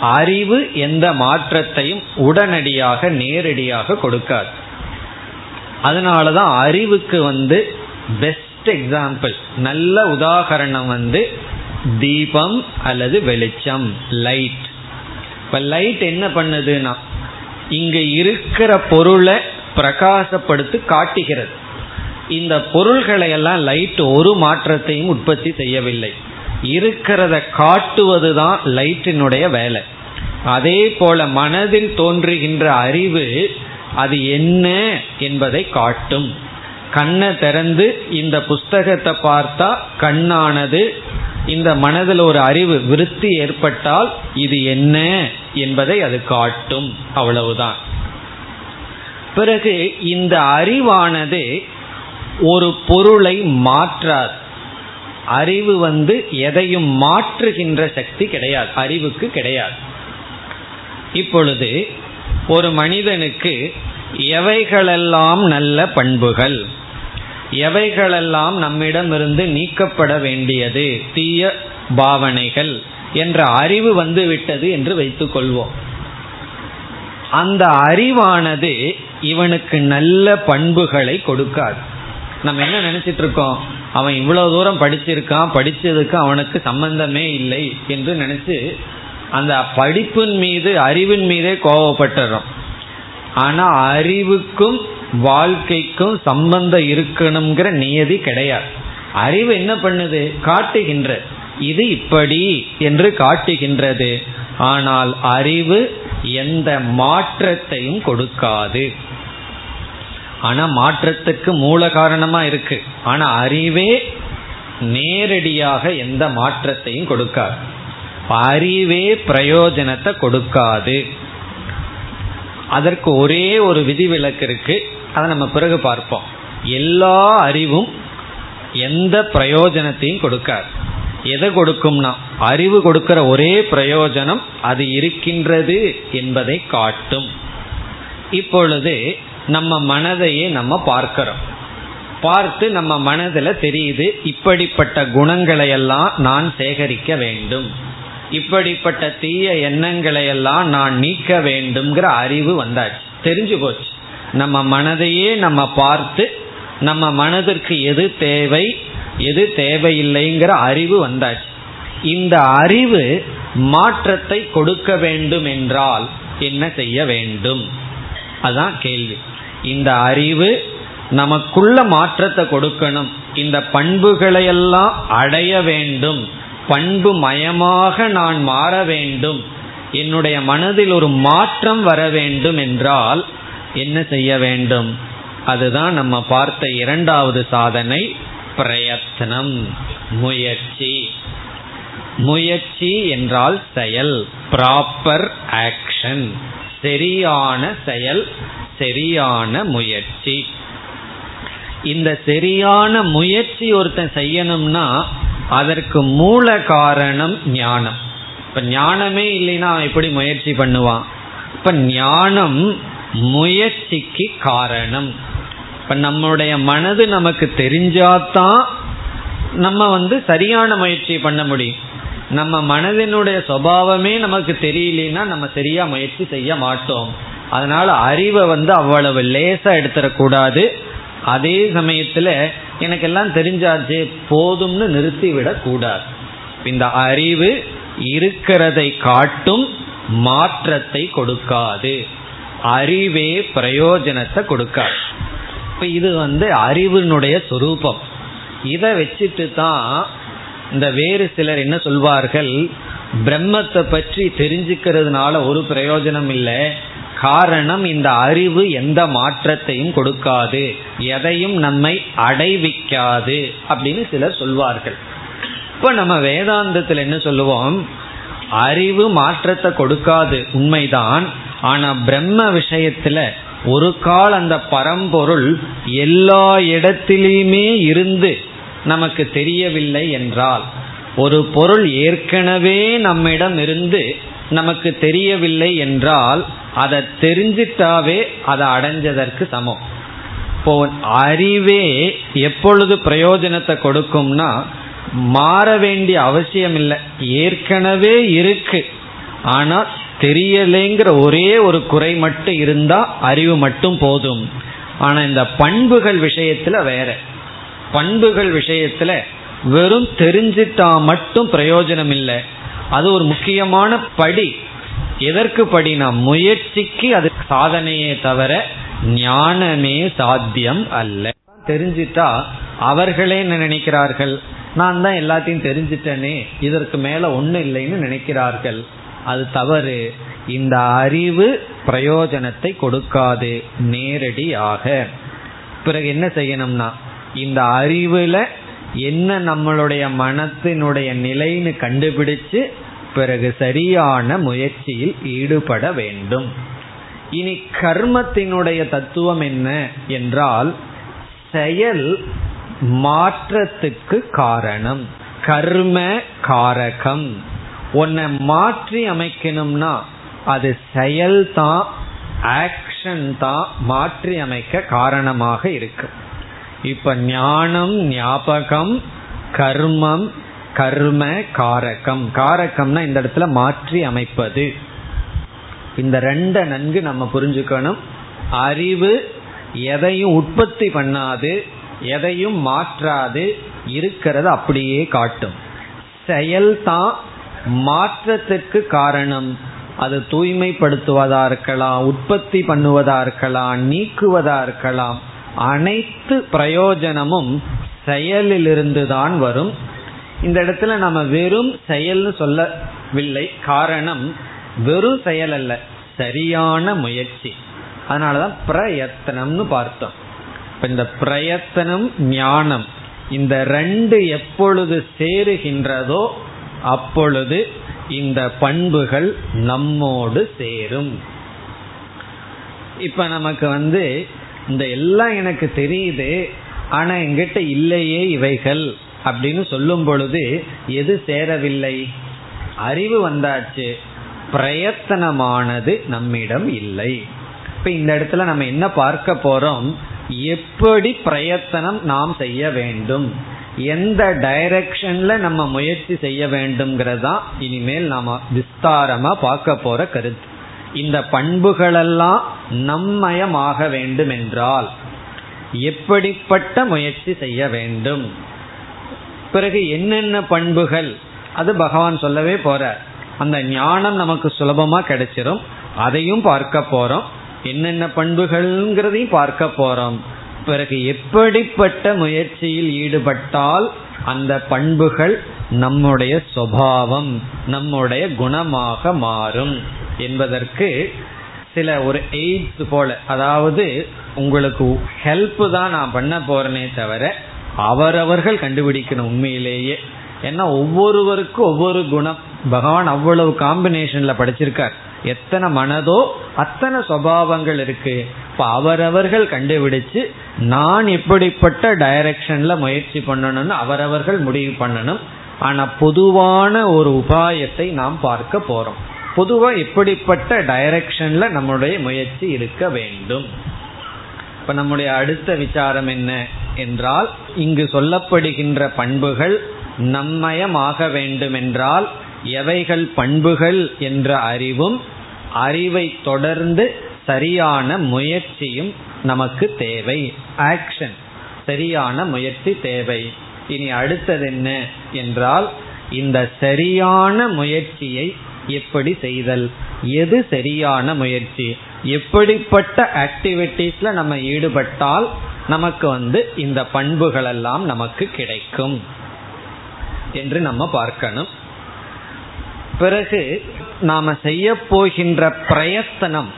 அறிவு எந்த மாற்றத்தையும் உடனடியாக நேரடியாக கொடுக்காது. அதனாலதான் அறிவுக்கு வந்து பெஸ்ட் எக்ஸாம்பிள் நல்ல உதாகரணம் வந்து தீபம் அல்லது வெளிச்சம் லைட் இப்ப லைட் என்ன பண்ணுதுன்னா இங்க இருக்கிற பொருளை பிரகாசப்படுத்தி காட்டுகிறது. இந்த பொருள்களை எல்லாம் லைட் ஒரு மாற்றத்தையும் உற்பத்தி செய்யவில்லை. இருக்கிறத காட்டுவதுதான் லைட்டினுடைய வேலை. அதே போல மனதில் தோன்றுகின்ற அறிவு அது என்ன என்பதை காட்டும். கண்ணை திறந்து இந்த புஸ்தகத்தை பார்த்தா கண்ணானது. இந்த மனதில் ஒரு அறிவு விருத்தி ஏற்பட்டால் இது என்ன என்பதை அது காட்டும். அவ்வளவுதான். பிறகு இந்த அறிவானது ஒரு பொருளை மாற்றாது. அறிவு வந்து எதையும் மாற்றுகின்ற சக்தி கிடையாது அறிவுக்கு கிடையாது. இப்பொழுது ஒரு மனிதனுக்கு எவைகளெல்லாம் நல்ல பண்புகள் எவைகளெல்லாம் நம்மிடமிருந்து நீக்கப்பட வேண்டியது தீய பாவனைகள் என்ற அறிவு வந்து விட்டது என்று வைத்துக் கொள்வோம். அந்த அறிவானது இவனுக்கு நல்ல பண்புகளை கொடுக்காது. நம்ம என்ன நினைச்சிட்டு இருக்கோம்? அவன் இவ்வளவு தூரம் படிச்சிருக்கான் படிச்சதுக்கு அவனுக்கு சம்பந்தமே இல்லை என்று நினைச்சு அந்த படிப்பின் மீது அறிவின் மீதே கோவப்பட்டுறோம். ஆனா அறிவுக்கும் வாழ்க்கைக்கும் சம்பந்தம் இருக்கணுங்கிற நியதி கிடையாது. அறிவு என்ன பண்ணுது? காட்டுகின்ற. இது இப்படி என்று காட்டுகின்றது. ஆனால் அறிவு எந்த மாற்றத்தையும் கொடுக்காது. ஆனா மாற்றத்துக்கு மூல காரணமா இருக்கு. ஆனா அறிவே நேரடியாக எந்த மாற்றத்தையும் கொடுக்காது. அறிவே பிரயோஜனத்தை கொடுக்காது. அதற்கு ஒரே ஒரு விதிவிலக்கு இருக்கு. அதை நம்ம பிறகு பார்ப்போம். எல்லா அறிவும் எந்த பிரயோஜனத்தையும் கொடுக்காது. எதை கொடுக்கும்னா அறிவு கொடுக்கிற ஒரே பிரயோஜனம் அது இருக்கின்றது என்பதை காட்டும். இப்பொழுது நம்ம மனதையே நம்ம பார்க்கிறோம். பார்த்து நம்ம மனதில் தெரியுது இப்படிப்பட்ட குணங்களை எல்லாம் நான் சேகரிக்க வேண்டும். இப்படிப்பட்ட தீய எண்ணங்களை எல்லாம் நான் நீக்க வேண்டும்ங்கிற அறிவு வந்தாச்சு. தெரிஞ்சு போச்சு. நம்ம மனதையே நம்ம பார்த்து நம்ம மனதிற்கு எது தேவை எது தேவையில்லைங்கிற அறிவு வந்தாச்சு. இந்த அறிவு மாற்றத்தை கொடுக்க வேண்டும் என்றால் என்ன செய்ய வேண்டும்? அதான் கேள்வி. இந்த அறிவு நமக்குள்ள மாற்றத்தை கொடுக்கணும். இந்த பண்புகளையெல்லாம் அடைய வேண்டும். பண்பு மயமாக நான் மாற வேண்டும். என்னுடைய மனதில் ஒரு மாற்றம் வர வேண்டும் என்றால் என்ன செய்ய வேண்டும்? அதுதான் நம்ம பார்த்த இரண்டாவது சாதனை பிரயத்னம் முயற்சி. முயற்சி என்றால் செயல் ப்ராப்பர் ஆக்ஷன் சரியான செயல் சரியான முயற்சி. இந்த சரியான முயற்சி ஒருத்தன் செய்யணும்னா அதற்கு மூல காரணம் ஞானம். இப்ப ஞானமே இல்லைன்னா எப்படி முயற்சி பண்ணுவான்? இப்ப ஞானம் முயற்சிக்கு காரணம். இப்ப நம்முடைய மனது நமக்கு தெரிஞ்சாதான் நம்ம வந்து சரியான முயற்சி பண்ண முடியும். நம்ம மனதினுடைய சுவாவமே நமக்கு தெரியலனா நம்ம சரியா முயற்சி செய்ய மாட்டோம். அதனால அறிவை வந்து அவ்வளவு லேசா எடுத்துடக்கூடாது. அதே சமயத்துல எனக்கெல்லாம் தெரிஞ்சாச்சு போதும்னு நிறுத்திவிடக் கூடாது. இந்த அறிவு இருக்கிறதை காட்டும் மாற்றத்தை கொடுக்காது. அறிவே பிரயோஜனத்தை கொடுக்காது. இப்ப இது வந்து அறிவினுடைய சொரூபம். இதை வச்சுட்டு தான் இந்த வேறு சிலர் என்ன சொல்வார்கள் பிரம்மத்தை பற்றி தெரிஞ்சுக்கிறதுனால ஒரு பிரயோஜனம் இல்லை காரணம் இந்த அறிவு எந்த மாற்றத்தையும் கொடுக்காது. எதையும் நம்மை அடைவிக்காது அப்படின்னு சிலர் சொல்வார்கள். இப்ப நம்ம வேதாந்தத்தில் என்ன சொல்லுவோம்? அறிவு மாற்றத்தை கொடுக்காது உண்மைதான். ஆனா பிரம்ம விஷயத்துல ஒரு கால் அந்த பரம்பொருள் எல்லா இடத்திலையுமே இருந்து நமக்கு தெரியவில்லை என்றால் ஒரு பொருள் ஏற்கனவே நம்மிடம் இருந்து நமக்கு தெரியவில்லை என்றால் அதை தெரிஞ்சிட்டாவே அதை அடைஞ்சதற்கு சமம். இப்போ அறிவே எப்பொழுது பிரயோஜனத்தை கொடுக்கும்னா மாற வேண்டிய அவசியம் இல்லை ஏற்கனவே இருக்கு. ஆனா தெரியலைங்கிற ஒரே ஒரு குறை மட்டும் இருந்தா அறிவு மட்டும் போதும். ஆனா இந்த பண்புகள் விஷயத்துல வேற. பண்புகள் விஷயத்துல வெறும் தெரிஞ்சிட்டா மட்டும் பிரயோஜனம் இல்லை அது ஒரு முக்கியமான படி. எதற்கு படினா முயற்சிக்கு அது சாதனையே தவிர ஞானமே சாத்தியம் அல்ல. தெரிஞ்சிட்டா அவர்களே என்ன நினைக்கிறார்கள்? நான் தான் எல்லாத்தையும் தெரிஞ்சிட்டேனே இதற்கு மேல ஒன்றும் இல்லைன்னு நினைக்கிறார்கள். அது தவறு. இந்த அறிவு பிரயோஜனத்தை கொடுக்காது நேரடியாக. பிறகு என்ன செய்யணும்னா இந்த அறிவுல என்ன நம்மளுடைய மனத்தினுடைய நிலைன்னு கண்டுபிடிச்சு பிறகு சரியான முயற்சியில் ஈடுபட வேண்டும். இனி கர்மத்தினுடைய தத்துவம் என்ன என்றால் செயல் மாற்றத்துக்கு காரணம். கர்ம காரகம். உன்னை மாற்றி அமைக்கணும்னா அது செயல் தான் ஆக்ஷன் தான் மாற்றி அமைக்க காரணமாக இருக்கு. இப்ப ஞானம் ஞாபகம் கர்மம் கர்ம காரகம். காரகம்னா இந்த இடத்துல மாற்றி அமைப்பது. இந்த ரெண்ட நன்கு நம்ம புரிஞ்சுக்கணும். அறிவு எதையும் உற்பத்தி பண்ணாது எதையும் மாற்றாது இருக்கிறது அப்படியே காட்டும். செயல்தான் மாற்றத்திற்கு காரணம். அது தூய்மைப்படுத்துவதா இருக்கலாம் உற்பத்தி பண்ணுவதா இருக்கலாம் நீக்குவதா இருக்கலாம். அனைத்து பிரயோஜனமும் செயலிலிருந்து தான் வரும். இந்த இடத்துல நம்ம வெறும் செயல்னு சொல்லவில்லை. காரணம் வெறும் செயல் அல்ல சரியான முயற்சி. அதனாலதான் பிரயத்தனம்னு பார்த்தோம். இப்ப இந்த பிரயத்தனம் ஞானம் இந்த ரெண்டு எப்பொழுது சேருகின்றதோ அப்பொழுது இந்த பண்புகள் நம்மோடு சேரும். இப்ப நமக்கு வந்து இந்த எல்லாம் எனக்கு தெரியுது ஆனா எங்கிட்ட இல்லையே இவைகள் அப்படின்னு சொல்லும் பொழுது எது சேரவில்லை? அறிவு வந்தாச்சு. பிரயத்தனமானது நம்மிடம் இல்லை. இப்ப இந்த இடத்துல நம்ம என்ன பார்க்க போறோம்? எப்படி பிரயத்தனம் நாம் செய்ய வேண்டும்? எந்த டைரக்ஷன்ல நம்ம முயற்சி செய்ய வேண்டும்ங்கிறதா இனிமேல் நாம விஸ்தாரமா பார்க்க போற கருத்து. இந்த பண்புகளெல்லாம் நம்மயமாக வேண்டும் என்றால் எப்படிப்பட்ட முயற்சி செய்ய வேண்டும்? பிறகு என்னென்ன பண்புகள்? அது பகவான் சொல்லவே போற அந்த ஞானம் நமக்கு சுலபமா கிடைச்சிரும். அதையும் பார்க்க போறோம். என்னென்ன பண்புகள்ங்கிறதையும் பார்க்க போறோம். பிறகு எப்படிப்பட்ட முயற்சியில் ஈடுபட்டால் அந்த பண்புகள் நம்முடைய சுவாவம் நம்முடைய குணமாக மாறும் என்பதற்கு சில ஒரு எய்ட்ஸ் போல அதாவது உங்களுக்கு ஹெல்ப் தான் நான் பண்ண போறேனே தவிர அவரவர்கள் கண்டுபிடிக்கணும் உண்மையிலேயே ஏன்னா ஒவ்வொருவருக்கும் ஒவ்வொரு குணம். பகவான் அவ்வளவு காம்பினேஷன்ல படிச்சிருக்கார். எத்தனை மனதோ அத்தனை சுவாவங்கள் இருக்கு. இப்ப அவரவர்கள் கண்டுபிடிச்சு நான் எப்படிப்பட்ட டைரக்ஷன்ல முயற்சி பண்ணணும்னு அவரவர்கள் முடிவு பண்ணணும். ஆனா பொதுவான ஒரு உபாயத்தை நாம் பார்க்க போறோம். பொதுவா இப்படிப்பட்ட டைரக்ஷன்ல நம்முடைய முயற்சி இருக்க வேண்டும். இப்ப நம்முடைய அடுத்த விசாரம் என்ன என்றால் இங்கு சொல்லப்படுகின்ற பண்புகள் நம்மயமாக வேண்டும் என்றால் எவைகள் பண்புகள் என்ற அறிவும் அறிவை தொடர்ந்து சரியான முயற்சியும் நமக்கு தேவை. ஆக்ஷன் சரியான முயற்சி தேவை. இனி அடுத்தது என்ன என்றால் இந்த சரியான முயற்சியை எப்படி செய்தல்? எது சரியான முயற்சி? எப்படிப்பட்ட ஆக்டிவிட்டீஸ்ல நம்ம ஈடுபட்டால் நமக்கு வந்து இந்த பண்புகள் எல்லாம் நமக்கு கிடைக்கும் என்று நம்ம பார்க்கணும். பிறகு நாம செய்ய போகின்ற பிரயத்தனம்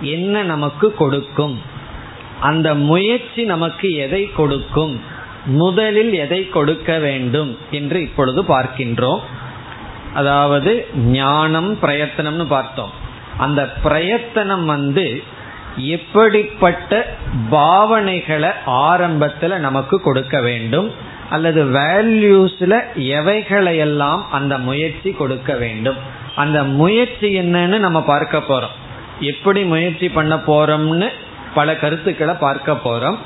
என்ன நமக்கு கொடுக்கும்? அந்த முயற்சி நமக்கு எதை கொடுக்கும்? முதலில் எதை கொடுக்க வேண்டும் என்று இப்பொழுது பார்க்கின்றோம். அதாவது ஞானம் பிரயத்தனம்னு பார்த்தோம். அந்த பிரயத்தனம் வந்து எப்படிப்பட்ட பாவனைகளை ஆரம்பத்தில் நமக்கு கொடுக்க வேண்டும் அல்லது வேல்யூஸ்ல எவைகளையெல்லாம் அந்த முயற்சி கொடுக்க வேண்டும். அந்த முயற்சி என்னன்னு நம்ம பார்க்க போறோம். எப்படி முயற்சி பண்ண போறோம்னு பல கருத்துக்களை பார்க்க போறோம்.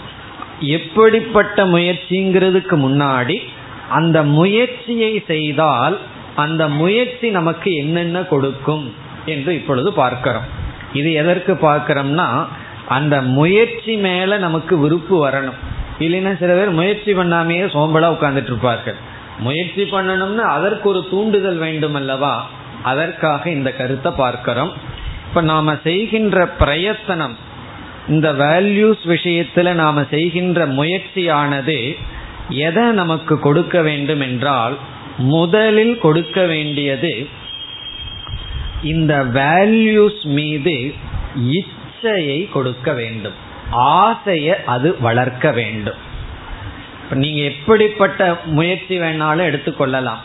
எப்படிப்பட்ட முயற்சிங்கிறதுக்கு முன்னாடி அந்த முயற்சியை செய்தால் அந்த முயற்சி நமக்கு என்னென்ன கொடுக்கும் என்று இப்பொழுது பார்க்கிறோம். இது எதற்கு பார்க்கிறோம்னா அந்த முயற்சி மேல நமக்கு விருப்பு வரணும். இல்லைன்னா சில பேர் முயற்சி பண்ணாமையே சோம்பலா உட்கார்ந்துட்டு இருப்பார்கள் முயற்சி பண்ணணும்னு அதற்கு ஒரு தூண்டுதல் வேண்டும் அல்லவா அதற்காக இந்த கருத்தை பார்க்கிறோம். இப்ப நாம செய்கின்ற பிரயத்தனம் இந்த வேல்யூஸ் விஷயத்துல நாம செய்கின்ற முயற்சியானது எதை நமக்கு கொடுக்க வேண்டும் என்றால் முதலில் கொடுக்க வேண்டியது இந்த வேல்யூஸ் மீது இச்சையை கொடுக்க வேண்டும். ஆசையை அது வளர்க்க வேண்டும். இப்போ நீங்கள் எப்படிப்பட்ட முயற்சி வேணாலும் எடுத்துக்கொள்ளலாம்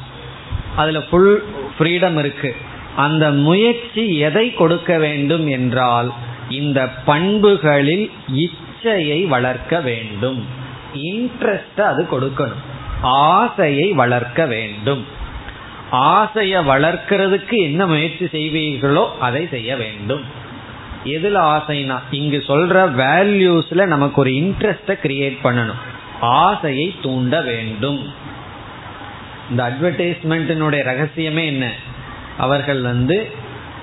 அதில் ஃபுல் ஃப்ரீடம் இருக்கு. அந்த முயற்சி எதை கொடுக்க வேண்டும் என்றால் இந்த பண்புகளில் இச்சையை வளர்க்க வேண்டும். இன்ட்ரெஸ்ட் அது கொடுக்கணும். ஆசையை வளர்க்க வேண்டும். ஆசையை வளர்க்கிறதுக்கு என்ன முயற்சி செய்வீர்களோ அதை செய்ய வேண்டும். எதுல ஆசைனா இங்கு சொல்ற வேல்யூஸ்ல நமக்கு ஒரு இன்ட்ரெஸ்ட கிரியேட் பண்ணணும். ஆசையை தூண்ட வேண்டும். இந்த அட்வர்டைஸ்மெண்ட்டினுடைய ரகசியமே என்ன? அவர்கள் வந்து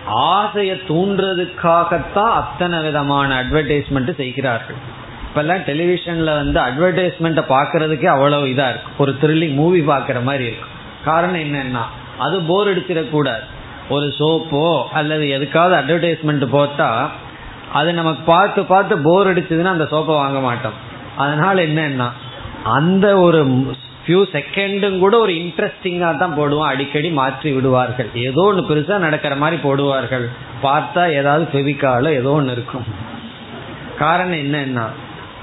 ஆசையை தூண்டுறதுக்காகத்தான் அத்தனை விதமான அட்வர்டைஸ்மெண்ட் செய்கிறார்கள். இப்பெல்லாம் டெலிவிஷன்ல வந்து அட்வர்டைஸ்மெண்ட்டை பார்க்கறதுக்கே அவ்வளவு இதா இருக்கும் ஒரு த்ரில்லிங் மூவி பார்க்குற மாதிரி இருக்கும் காரணம் என்னன்னா அது போர் அடிச்சிடக்கூடாது ஒரு சோப்போ அல்லது எதுக்காவது அட்வர்டைஸ்மெண்ட் போட்டா அது நமக்கு பார்த்து பார்த்து போர் அடிச்சதுன்னா அந்த சோப்பை வாங்க மாட்டோம். அதனால என்னன்னா அந்த ஒரு ஃபியூ செகண்டும் கூட ஒரு இன்ட்ரெஸ்டிங்காக தான் போடுவோம் அடிக்கடி மாற்றி விடுவார்கள். ஏதோ ஒன்று பெருசாக நடக்கிற மாதிரி போடுவார்கள். பார்த்தா ஏதாவது ஃபெவிக்காலோ ஏதோ ஒன்று இருக்கும். காரணம் என்னன்னா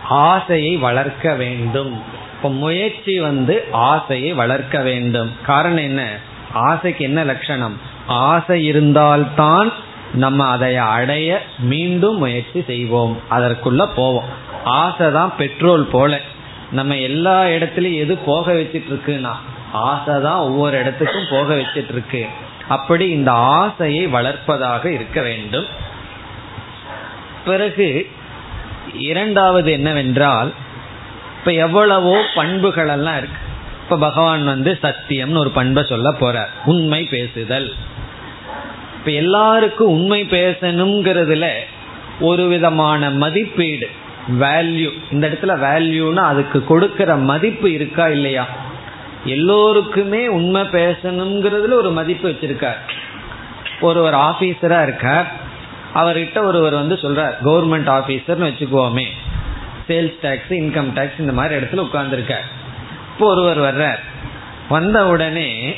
ஆசையை வளர்க்க வேண்டும். இப்போ முயற்சி வந்து ஆசையை வளர்க்க வேண்டும். காரணம் என்ன? ஆசைக்கு என்ன லட்சணம்? ஆசை இருந்தால்தான் நம்ம அதை அடைய மீண்டும் முயற்சி செய்வோம். அதற்குள்ள போவோம். ஆசை தான் பெட்ரோல் போல. நம்ம எல்லா இடத்துலயும் எது போக வச்சிட்டு இருக்குன்னா ஆசை தான் ஒவ்வொரு இடத்துக்கும் போக வச்சிட்டு இருக்கு அப்படி இந்த ஆசையை வளர்ப்பதாக இருக்க வேண்டும். பிறகு இரண்டாவது என்னவென்றால் இப்ப எவ்வளவோ பண்புகள் எல்லாம் இருக்கு. இப்ப பகவான் வந்து சத்தியம்னு ஒரு பண்பை சொல்ல போறார். உண்மை பேசுதல். இப்ப எல்லாருக்கும் உண்மை பேசணுங்கிறதுல ஒரு விதமான மதிப்பீடு வேல்யூ இந்த இடத்துல வேல்யூனா அதுக்கு கொடுக்கிற மதிப்பு இருக்கா இல்லையா? எல்லோருக்குமே உண்மை பேசணுங்கிறதுல ஒரு மதிப்பு வச்சிருக்கார். ஒரு ஒரு ஆபீசரா இருக்கார். அவர்கிட்ட ஒருவர் வந்து சொல்றார் கவர்மெண்ட் ஆபீசர்னு வச்சுக்குவோமே சேல்ஸ் டேக்ஸ் இன்கம் டேக்ஸ் இந்த மாதிரி இடத்துல உட்கார்ந்துருக்கார். இப்போ ஒருவர் வர்றார். வந்த உடனே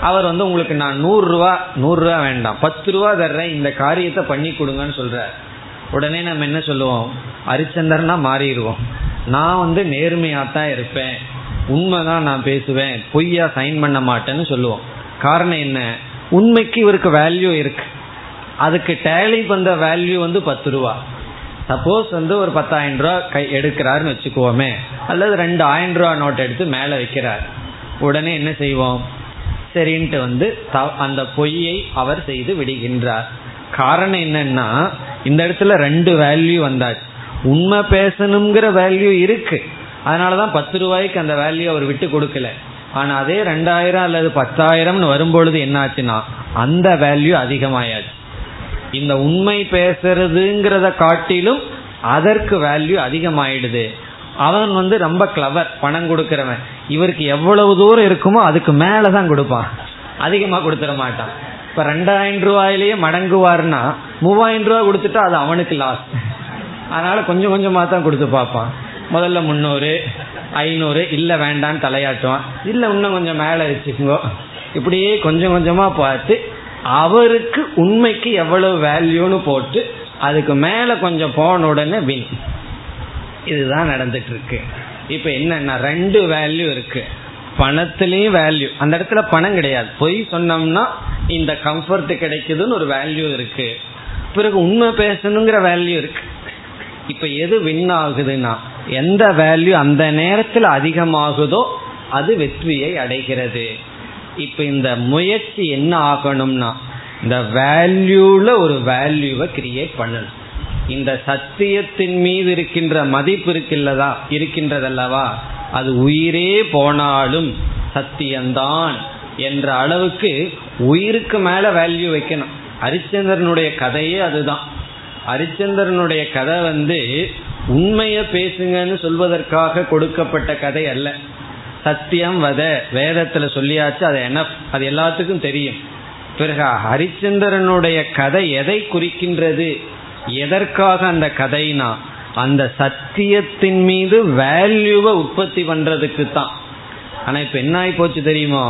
அவர் வந்து உங்களுக்கு நான் நூறுரூவா நூறுரூவா வேண்டாம். பத்து ரூபா தர்றேன். இந்த காரியத்தை பண்ணி கொடுங்கன்னு சொல்றார். உடனே நம்ம என்ன சொல்லுவோம்? ஹரிச்சந்திரனா மாறிடுவோம். நான் வந்து நேர்மையாக தான் இருப்பேன். உண்மைதான் நான் பேசுவேன். பொய்யா சைன் பண்ண மாட்டேன்னு சொல்லுவோம். காரணம் என்ன? உண்மைக்கு இவருக்கு வேல்யூ இருக்கு. அதுக்கு டேலி வந்த வேல்யூ வந்து பத்து ரூபா. சப்போஸ் வந்து ஒரு பத்தாயிரம் ரூபா கை எடுக்கிறாருன்னு வச்சுக்குவோமே அல்லது ரெண்டு ஆயிரம் ரூபா நோட் எடுத்து மேலே வைக்கிறார். உடனே என்ன செய்வோம்? சரின்ட்டு வந்து அந்த பொய்யை அவர் செய்து விடுகின்றார். காரணம் என்னன்னா இந்த இடத்துல ரெண்டு வேல்யூ வந்தாச்சு. உண்மை பேசணுங்கிற வேல்யூ இருக்கு. அதனாலதான் பத்து ரூபாய்க்கு அந்த வேல்யூ அவர் விட்டு கொடுக்கல. ஆனா அதே ரெண்டாயிரம் அல்லது பத்தாயிரம்னு வரும்பொழுது என்னாச்சுன்னா அந்த வேல்யூ அதிகமாயாச்சு. இந்த உண்மை பேசுறதுங்கிறத காட்டிலும் அதற்கு வேல்யூ அதிகமாயிடுது. அவன் வந்து ரொம்ப கிளவர் பணம் கொடுக்கறவன். இவருக்கு எவ்வளவு தூரம் இருக்குமோ அதுக்கு மேலதான் கொடுப்பான். அதிகமா கொடுத்துட மாட்டான். இப்ப ரெண்டாயிரம் ரூபாயிலேயே மடங்குவார்னா மூவாயிரம் ரூபாய் கொடுத்துட்டா அது அவனுக்கு லாஸ் அதனால கொஞ்சம் கொஞ்சமா தான் கொடுத்து பார்ப்பான். முதல்ல முந்நூறு ஐநூறு இல்ல வேண்டான்னு தலையாட்டுவான். இல்ல இன்னும் கொஞ்சம் மேல வச்சுக்கோ. இப்படியே கொஞ்சம் கொஞ்சமா பார்த்து அவருக்கு உண்மைக்கு எவ்வளவு வேல்யூன்னு போட்டு அதுக்கு மேல கொஞ்சம் போன உடனே வின் இதுதான் நடந்துட்டு இருக்கு இப்ப என்னன்னா ரெண்டு வேல்யூ இருக்கு. பணத்திலையும் வேல்யூ அந்த இடத்துல பணம் கிடையாது. பொய் சொன்னோம்னா இந்த கம்ஃபர்ட் கிடைக்குதுன்னு ஒரு வேல்யூ இருக்கு. பிறகு உண்மை பேசணுங்கிற வேல்யூ இருக்கு. இப்ப எது வின் ஆகுதுன்னா எந்த வேல்யூ அந்த நேரத்தில் அதிகமாகுதோ அது வெற்றியை அடைகிறது. இப்ப இந்த முயற்சி என்ன ஆகணும்னா இந்த வேல்யூல ஒரு வேல்யூவை கிரியேட் பண்ணணும். இந்த சத்தியத்தின் மீது இருக்கின்ற மதிப்பு இருக்கில்லதா? இருக்கின்றதல்லவா? அது உயிரே போனாலும் சத்தியம்தான் என்ற அளவுக்கு உயிருக்கு மேல வேல்யூ வைக்கணும். ஹரிச்சந்திரனுடைய கதையே அதுதான். ஹரிச்சந்திரனுடைய கதை வந்து உண்மையை பேசுங்கன்னு சொல்வதற்காக கொடுக்கப்பட்ட கதை அல்ல. சத்தியம் வத. வேதத்துல சொல்லியாச்சு அது என்ன அது எல்லாத்துக்கும் தெரியும். பிறகு ஹரிச்சந்திரனுடைய கதை எதை குறிக்கின்றது? எதற்காக அந்த கதைனா அந்த சத்தியத்தின் மீது வேல்யூவை உற்பத்தி பண்றதுக்கு தான் ஆனா இப்ப என்ன ஆகி போச்சு தெரியுமோ?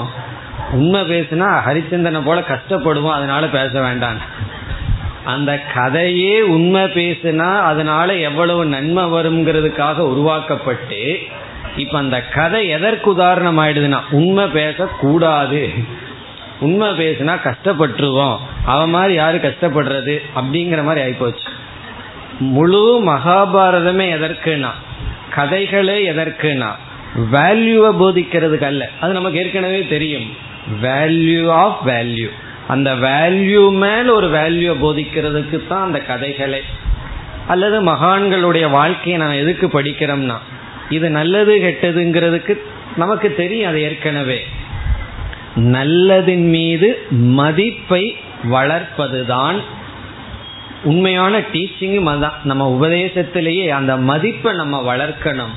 உண்மை பேசுனா ஹரிச்சந்திரனை போல கஷ்டப்படுவோம் அதனால பேச வேண்டாம் அந்த கதையே உண்மை பேசுனா அதனால எவ்வளவு நன்மை வருங்கிறதுக்காக உருவாக்கப்பட்டு இப்ப அந்த கதை எதற்கு உதாரணம் ஆயிடுதுன்னா உண்மை பேசக்கூடாது. உண்மை பேசுனா கஷ்டப்பட்டுருவோம். அவன் மாதிரி யாரு கஷ்டப்படுறது அப்படிங்கிற மாதிரி ஆயிப்போச்சு. முழு மகாபாரதமே எதற்குனா கதைகளே எதற்குனா வேல்யூவை போதிக்கிறதுக்கு அல்ல. அது நமக்கு ஏற்கனவே தெரியும். வேல்யூ ஆஃப் வேல்யூ அந்த வேல்யூ மேல் ஒரு வேல்யூவை போதிக்கிறதுக்கு தான் அந்த கதைகளே. அல்லது மகான்களுடைய வாழ்க்கையை நான் எதுக்கு படிக்கிறோம்னா இது நல்லது கெட்டதுங்கிறதுக்கு நமக்கு தெரியும் அது ஏற்கனவே. நல்லதின் மீது மதிப்பை வளர்ப்பதுதான் உண்மையான டீச்சிங்கும் அதுதான். நம்ம உபதேசத்திலேயே அந்த மதிப்பை நம்ம வளர்க்கணும்.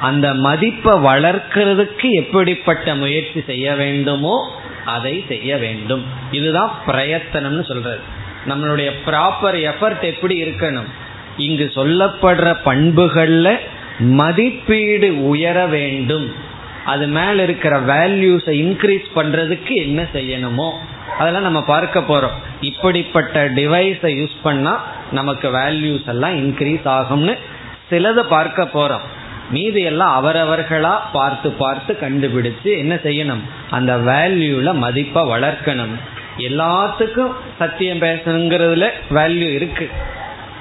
அந்த மதிப்பை வளர்க்கிறதுக்கு எப்படிப்பட்ட முயற்சி செய்ய வேண்டுமோ அதை செய்ய வேண்டும். இதுதான் பிரயத்தனம்னு சொல்றது. நம்மளுடைய ப்ராப்பர் எஃபர்ட் எப்படி இருக்கணும்? இங்கு சொல்லப்படுற பண்புகள்ல மதிப்பீடு உயர வேண்டும். அது மேல இருக்கிற வேல்யூஸை இன்க்ரீஸ் பண்றதுக்கு என்ன செய்யணுமோ அதெல்லாம் நம்ம பார்க்க போறோம். இப்படிப்பட்ட டிவைஸை யூஸ் பண்ணா நமக்கு வேல்யூஸ் எல்லாம் இன்க்ரீஸ் ஆகும்னு சிலதை பார்க்க போறோம். மீதி எல்லாம் அவரவர்களா பார்த்து பார்த்து கண்டுபிடிச்சு என்ன செய்யணும்? அந்த வேல்யூல மதிப்பை வளர்க்கணும். எல்லாத்துக்கும் சத்தியம் பேசணுங்கிறதுல வேல்யூ இருக்கு.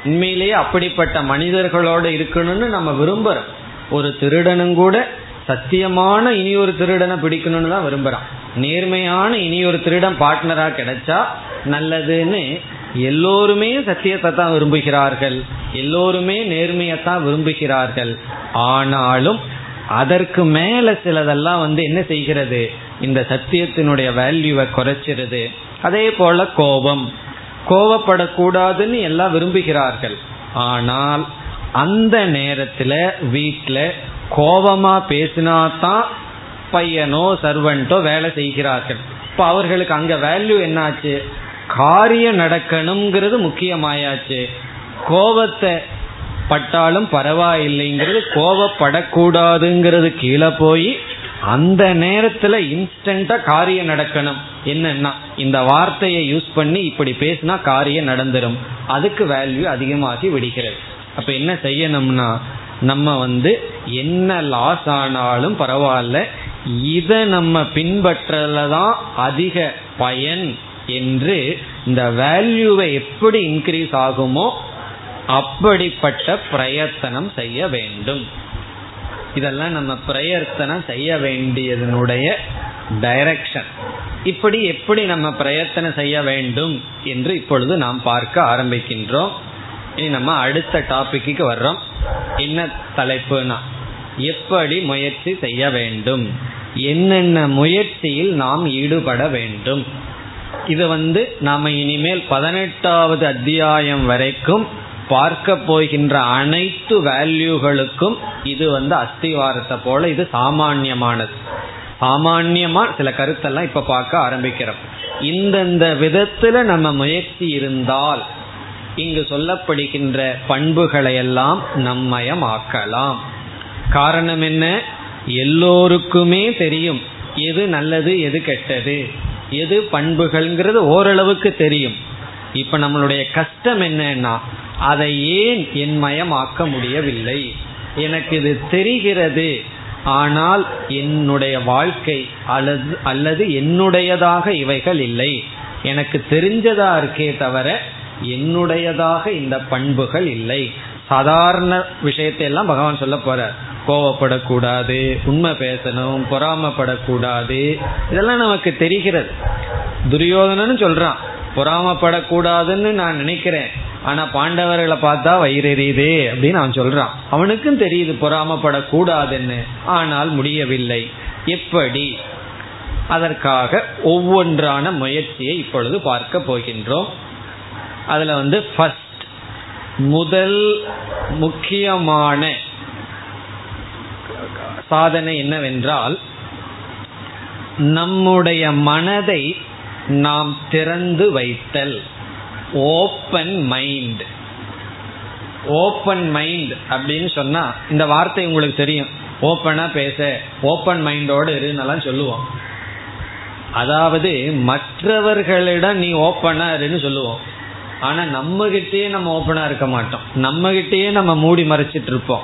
உண்மையிலேயே அப்படிப்பட்ட மனிதர்களோட இருக்கணும்னு நம்ம விரும்புறோம். ஒரு திருடனும் கூட சத்தியமான இனி ஒரு திருடனை பிடிக்கணும்னு தான் விரும்புறான் நேர்மையான இனி ஒரு திருடன் பார்ட்னரா கிடைச்சா நல்லதுன்னு எல்லோருமே சத்தியத்தை தான் விரும்புகிறார்கள். எல்லோருமே நேர்மையத்தான் விரும்புகிறார்கள். ஆனாலும் அதற்கு மேல சிலதெல்லாம் வந்து என்ன செய்கிறது? இந்த சத்தியத்தினுடைய வேல்யூவை குறைச்சிருது. அதே போல கோபம். கோவப்படக்கூடாதுன்னு எல்லாம் விரும்புகிறார்கள். ஆனால் அந்த நேரத்தில் வீட்டில் கோபமா பேசினாதான் பையனோ சர்வன்ட்டோ வேலை செய்கிறார்கள். இப்போ அவர்களுக்கு அங்கே வேல்யூ என்னாச்சு? காரியம் நடக்கணுங்கிறது முக்கியமாயாச்சு. கோபத்தை பட்டாலும் பரவாயில்லைங்கிறது கோபப்படக்கூடாதுங்கிறது கீழே போய் அந்த நேரத்துல இன்ஸ்டண்டா காரியம் நடக்கணும். என்னன்னா இந்த வார்த்தையை யூஸ் பண்ணி இப்படி பேசினா காரியம் நடந்துடும் அதுக்கு வேல்யூ அதிகமாகி விடுகிறது. அப்ப என்ன செய்யணும்னா நம்ம வந்து என்ன லாஸ் ஆனாலும் பரவாயில்ல இதை நம்ம பின்பற்றல தான் அதிக பயன் என்று இந்த வேல்யூவை எப்படி இன்க்ரீஸ் ஆகுமோ அப்படிப்பட்ட பிரயத்தனம் செய்ய வேண்டும். இதெல்லாம் நம்ம பிரயத்தனம் செய்ய வேண்டியதனுடைய டைரக்ஷன் இப்படி எப்படி நம்ம பிரயத்தனம் செய்ய வேண்டும் என்று இப்பொழுது நாம் பார்க்க ஆரம்பிக்கின்றோம். இனி நம்ம அடுத்த டாபிக்கு வர்றோம். என்ன தலைப்புனா எப்படி முயற்சி செய்ய வேண்டும்? என்னென்ன முயற்சியில் நாம் ஈடுபட வேண்டும்? இது வந்து நாம இனிமேல் பதினெட்டாவது அத்தியாயம் வரைக்கும் பார்க்க போகின்ற அனைத்து வேல்யூகளுக்கும் இது வந்து அஸ்திவாரத்தை போல இது சாமான்யமானது. சாமான்யமா சில கருத்தெல்லாம் இப்ப பார்க்க ஆரம்பிக்கிறோம். இந்தந்த விதத்துல நம்ம முயற்சி இருந்தால் இங்கு சொல்லப்படுகின்ற பண்புகளை எல்லாம் நம்மயமாக்கலாம். காரணம் என்ன? எல்லோருக்குமே தெரியும் எது நல்லது எது கெட்டது. எது பண்புகள்ங்கிறது ஓரளவுக்கு தெரியும். இப்ப நம்மளுடைய கஷ்டம் என்னன்னா அதை ஏன் என்மயமாக்க முடியவில்லை? எனக்கு இது தெரிகிறது. ஆனால் என்னுடைய வாழ்க்கை அல்லது அல்லது என்னுடையதாக இவைகள் இல்லை. எனக்கு தெரிஞ்சதா இருக்கே தவிர என்னுடையதாக இந்த பண்புகள் இல்லை. சாதாரண விஷயத்தை எல்லாம் பகவான் சொல்ல போறார் கோவப்படக்கூடாது உண்மை பேசணும் பொறாமப்படக்கூடாது இதெல்லாம் நமக்கு தெரிகிறது. துரியோதனன்னு சொல்றான் பொறாமப்படக்கூடாதுன்னு நான் நினைக்கிறேன். ஆனா பாண்டவர்களை பார்த்தா வயிறெறியுதே அப்படின்னு அவன் சொல்றான். அவனுக்கும் தெரியுது பொறாமப்படக்கூடாதுன்னு. ஆனால் முடியவில்லை. எப்படி? அதற்காக ஒவ்வொன்றான முயற்சியை இப்பொழுது பார்க்க போகின்றோம். அதுல வந்து ஃபர்ஸ்ட் முதல் முக்கியமான சாதனை என்னவென்றால் நம்முடைய மனதை நாம் திறந்து வைத்தல். ஓப்பன் மைண்ட் ஓப்பன் மைண்ட் அப்படின்னு சொன்னா இந்த வார்த்தை உங்களுக்கு தெரியும். ஓப்பனா பேச. ஓப்பன் மைண்டோடு இருன்னெல்லாம் சொல்லுவோம். அதாவது மற்றவர்களிடம் நீ ஓப்பனா இருன்னு சொல்லுவோம். ஆனா நம்ம கிட்டேயே நம்ம ஓப்பனா இருக்க மாட்டோம். நம்ம கிட்டேயே நம்ம மூடி மறைச்சிட்டு இருப்போம்.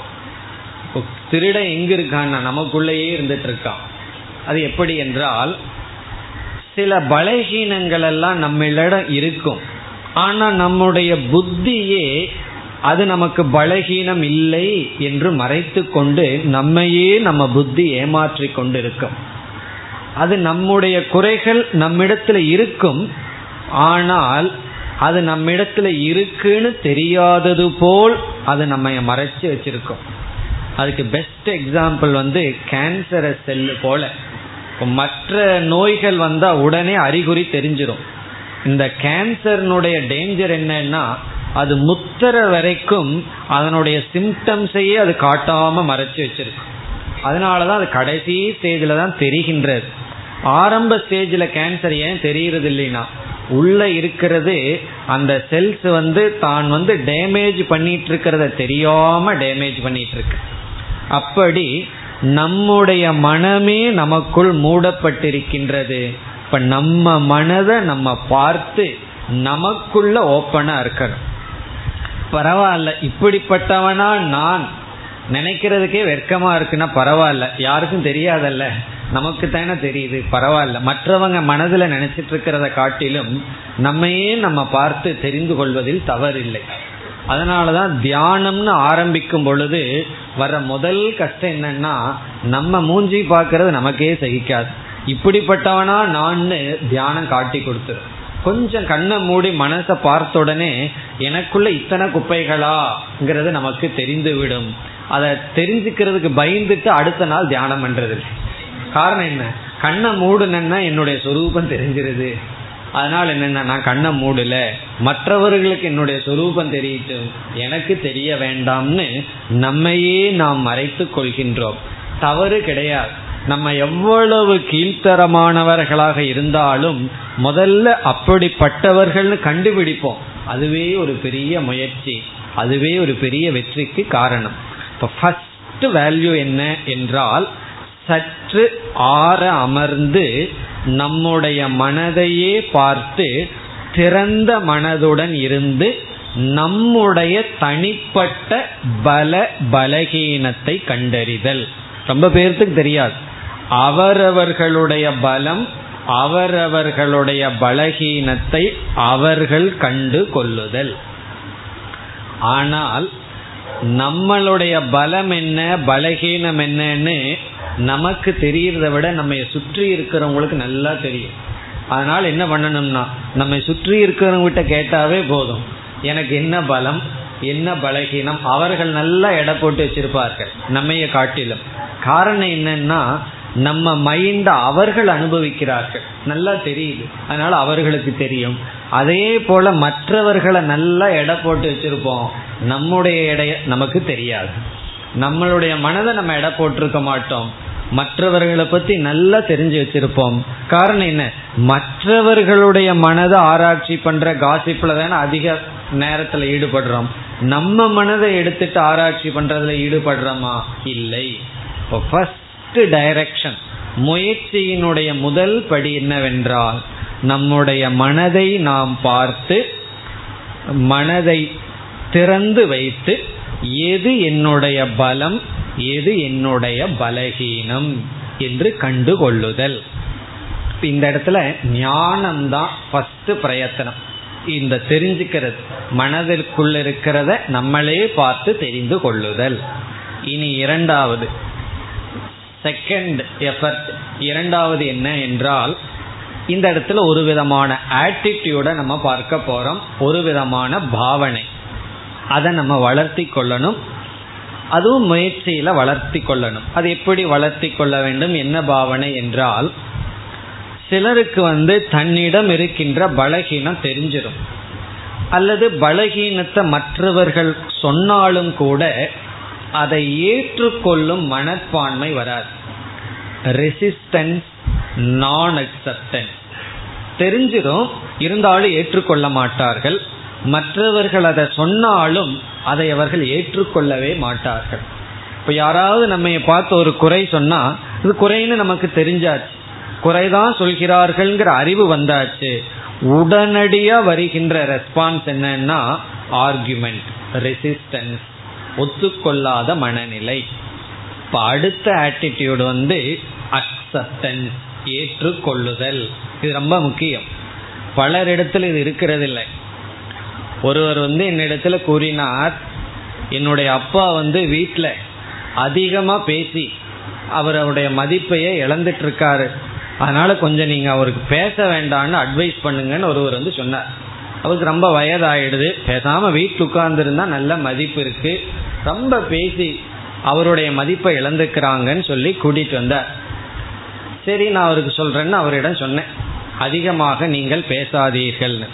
திருடன் எங்க இருக்கான்னா நமக்குள்ளேயே இருந்துட்டு இருக்கான். அது எப்படி என்றால் சில பலகீனங்கள் எல்லாம் நம்மளிடம் இருக்கும். ஆனா நம்முடைய புத்தியே அது நமக்கு பலகீனம் இல்லை என்று மறைத்து கொண்டு நம்மையே நம்ம புத்தி ஏமாற்றி கொண்டு இருக்கும் அது நம்முடைய குறைகள் நம்மிடத்துல இருக்கும். ஆனால் அது நம்மிடத்துல இருக்குன்னு தெரியாதது போல் அது நம்ம மறைச்சு வச்சிருக்கோம். அதுக்கு பெஸ்ட் எக்ஸாம்பிள் வந்து கேன்சர செல்லு போல. மற்ற நோய்கள் வந்தா உடனே அறிகுறி தெரிஞ்சிடும் இந்த கேன்சர்னுடைய டேஞ்சர் என்னன்னா அது முத்தர வரைக்கும் அதனுடைய சிம்டம்ஸையே அது காட்டாம மறைச்சு வச்சிருக்கு. அதனாலதான் அது கடைசி ஸ்டேஜில் தான் தெரிகின்றது. ஆரம்ப ஸ்டேஜில் கேன்சர் ஏன் தெரியறது இல்லைன்னா உள்ள இருக்கிறது அந்த செல்ஸ் வந்து தான் வந்து டேமேஜ் பண்ணிட்டு இருக்கிறத தெரியாம டேமேஜ் பண்ணிட்டு இருக்கு அப்படி நம்முடைய மனமே நமக்குள் மூடப்பட்டிருக்கின்றது. அப்ப நம்ம மனதை நம்ம பார்த்து நமக்குள்ள ஓப்பனா இருக்கணும். பரவாயில்ல இப்படிப்பட்டவனா நான். நினைக்கிறதுக்கே வெட்கமா இருக்குன்னா பரவாயில்ல. யாருக்கும் தெரியாதல்ல. நமக்கு தானே தெரியுது பரவாயில்ல. மற்றவங்க மனதில் நினைச்சிட்டு இருக்கிறத காட்டிலும் நம்மையே நம்ம பார்த்து தெரிந்து கொள்வதில் தவறில்லை. அதனாலதான் தியானம்னு ஆரம்பிக்கும் பொழுது வர முதல் கஷ்டம் என்னன்னா நம்ம மூஞ்சி பார்க்கறது நமக்கே சகிக்காது. இப்படிப்பட்டவனா நான்னு தியானம் காட்டி கொடுத்துரும் கொஞ்சம் கண்ணை மூடி மனசை பார்த்த உடனே எனக்குள்ள இத்தனை குப்பைகளாங்கிறது நமக்கு தெரிந்து விடும் அதை தெரிஞ்சுக்கிறதுக்கு பயந்துட்டு அடுத்த நாள் தியானம் பண்றது காரணம் என்ன? கண்ணை மூடுனன்னா என்னுடைய சொரூபம் தெரிஞ்சிருது. அதனால என்னென்ன நான் கண்ணை மூடல. மற்றவர்களுக்கு என்னுடைய சொரூபம் தெரியட்டும். எனக்கு தெரிய வேண்டாம்னு நம்மையே நாம் மறைத்து கொள்கின்றோம். தவறு கிடையாது. நம்ம எவ்வளவு கீழ்த்தரமானவர்களாக இருந்தாலும் முதல்ல அப்படிப்பட்டவர்கள்னு கண்டுபிடிப்போம். அதுவே ஒரு பெரிய முயற்சி. அதுவே ஒரு பெரிய வெற்றிக்கு காரணம். இப்போ ஃபர்ஸ்ட் வேல்யூ என்ன என்றால் சற்று ஆற அமர்ந்து நம்முடைய மனதையே பார்த்து திறந்த மனதுடன் இருந்து நம்முடைய தனிப்பட்ட பல பலகீனத்தை கண்டறிதல். ரொம்ப பேர்த்துக்கு தெரியாது. அவரவர்களுடைய பலம் அவரவர்களுடைய பலகீனத்தை அவர்கள் கண்டு கொள்ளுதல். ஆனால் நம்மளுடைய பலம் என்ன பலகீனம் என்னன்னு நமக்கு தெரியறத விட நம்ம சுற்றி இருக்கிறவங்களுக்கு நல்லா தெரியும். அதனால் என்ன பண்ணணும்னா நம்ம சுற்றி இருக்கிறவங்ககிட்ட கேட்டாவே போதும். எனக்கு என்ன பலம் என்ன பலகீனம் அவர்கள் நல்லா எடை போட்டு வச்சிருப்பார்கள் நம்மைய காட்டிலும். காரணம் என்னன்னா நம்ம மைண்ட அவர்கள் அனுபவிக்கிறார்கள். நல்லா தெரியுது. அதனால அவர்களுக்கு தெரியும். அதே போல மற்றவர்களை நல்லா எடை போட்டு வச்சிருப்போம். நம்முடைய எடைய நமக்கு தெரியாது. நம்மளுடைய மனதை நம்ம எடை போட்டிருக்க மாட்டோம். மற்றவர்களை பத்தி நல்லா தெரிஞ்சு வச்சிருப்போம். காரணம் என்ன? மற்றவர்களுடைய மனதை ஆராய்ச்சி பண்ற காசிப்ல தானே அதிக நேரத்துல ஈடுபடுறோம். நம்ம மனதை எடுத்துட்டு ஆராய்ச்சி பண்றதுல ஈடுபடுறோமா? இல்லை. ஃபர்ஸ்ட் டைரக்ஷன் முயற்சியினுடைய முதல் படி என்னவென்றால் நம்முடைய மனதை நாம் பார்த்து மனதை திறந்து வைத்து எது என்னுடைய பலம் எது என்னுடைய பலகீனம் என்று கண்டு கொள்ளுதல் இந்த இடத்துல ஞானம்தான் ஃபர்ஸ்ட் பிரயத்தனம். இந்த தெரிஞ்சுக்கிறது மனதிற்குள்ள இருக்கிறத நம்மளே பார்த்து தெரிந்து கொள்ளுதல். இனி இரண்டாவது செகண்ட் எஃபர்ட் இரண்டாவது என்ன என்றால் இந்த இடத்துல ஒரு விதமான ஆட்டிடியூட நம்ம பார்க்க போறோம். ஒரு விதமான பாவனை. அதை நம்ம வளர்த்தி கொள்ளணும். அதுவும் முயற்சியில வளர்த்தி கொள்ளணும். அது எப்படி வளர்த்தி கொள்ள வேண்டும்? என்ன பாவனை என்றால் சிலருக்கு வந்து தன்னிடம் இருக்கின்ற பலகீனம் தெரிஞ்சிடும் அல்லது பலகீனத்தை மற்றவர்கள் சொன்னாலும் கூட அதை ஏற்றுக்கொள்ளும் மனப்பான்மை வராது. ரெசிஸ்டன்ஸ் நான் அக்செப்டன்ஸ் தெரிஞ்சிடும் இருந்தாலும் ஏற்றுக்கொள்ள மாட்டார்கள். மற்றவர்கள் அதை சொன்னாலும் அதை அவர்கள் ஏற்றுக்கொள்ளவே மாட்டார்கள். இப்போ யாராவது நம்ம பார்த்து ஒரு குறை சொன்னா இது குறைன்னு நமக்கு தெரிஞ்சாச்சு. குறைதான் சொல்கிறார்கள்ங்கிற அறிவு வந்தாச்சு. உடனடியாக வருகின்ற ரெஸ்பான்ஸ் என்னன்னா ஆர்குமெண்ட் ரெசிஸ்டன்ஸ் ஒத்துக்கொள்ளாத மனநிலை. இப்ப அடுத்த ஆட்டிடியூடு வந்து அக்செப்டன்ஸ் ஏற்றுக்கொள்ளுதல். இது ரொம்ப முக்கியம். பலரிடத்தில் இது இருக்கிறது இல்லை ஒருவர் வந்து என்னிடத்துல கூறினார் என்னுடைய அப்பா வந்து வீட்டில் அதிகமாக பேசி அவருடைய மதிப்பையே இழந்துட்டு இருக்காரு. அதனால கொஞ்சம் நீங்கள் அவருக்கு பேச வேண்டாம்னு அட்வைஸ் பண்ணுங்கன்னு ஒருவர் வந்து சொன்னார். அவருக்கு ரொம்ப வயதாயிடுது. பேசாம வீட்டு உட்கார்ந்துருந்தா நல்ல மதிப்பு இருக்கு. ரொம்ப பேசி அவருடைய மதிப்பை இழந்துக்கிறாங்கன்னு சொல்லி கூட்டிட்டு வந்தார். சரி நான் அவருக்கு சொல்றேன்னு அவரிடம் சொன்னேன். அதிகமாக நீங்கள் பேசாதீர்கள்னு.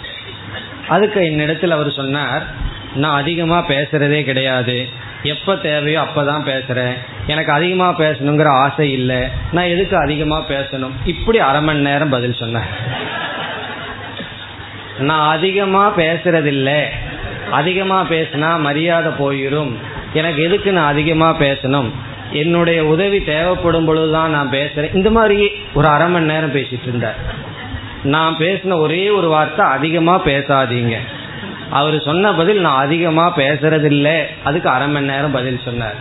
அதுக்கு என்னிடத்தில் அவர் சொன்னார் நான் அதிகமாக பேசுறதே கிடையாது. எப்போ தேவையோ அப்போ தான் பேசுகிறேன் எனக்கு அதிகமாக பேசணுங்கிற ஆசை இல்லை. நான் எதுக்கு அதிகமாக பேசணும்? இப்படி அரை மணி நேரம் பதில் சொன்னேன் நான் அதிகமாக பேசுறதில்ல. அதிகமாக பேசினா மரியாதை போயிடும் எனக்கு எதுக்கு நான் அதிகமாக பேசணும்? என்னுடைய உதவி தேவைப்படும் பொழுதுதான் நான் பேசுறேன். இந்த மாதிரி ஒரு அரை மணி நேரம் பேசிட்டு இருந்தார். நான் பேசின ஒரே ஒரு வார்த்தை அதிகமாக பேசாதீங்க. அவர் சொன்ன பதில் நான் அதிகமாக பேசுறதில்ல. அதுக்கு அரை மணி நேரம் பதில் சொன்னார்.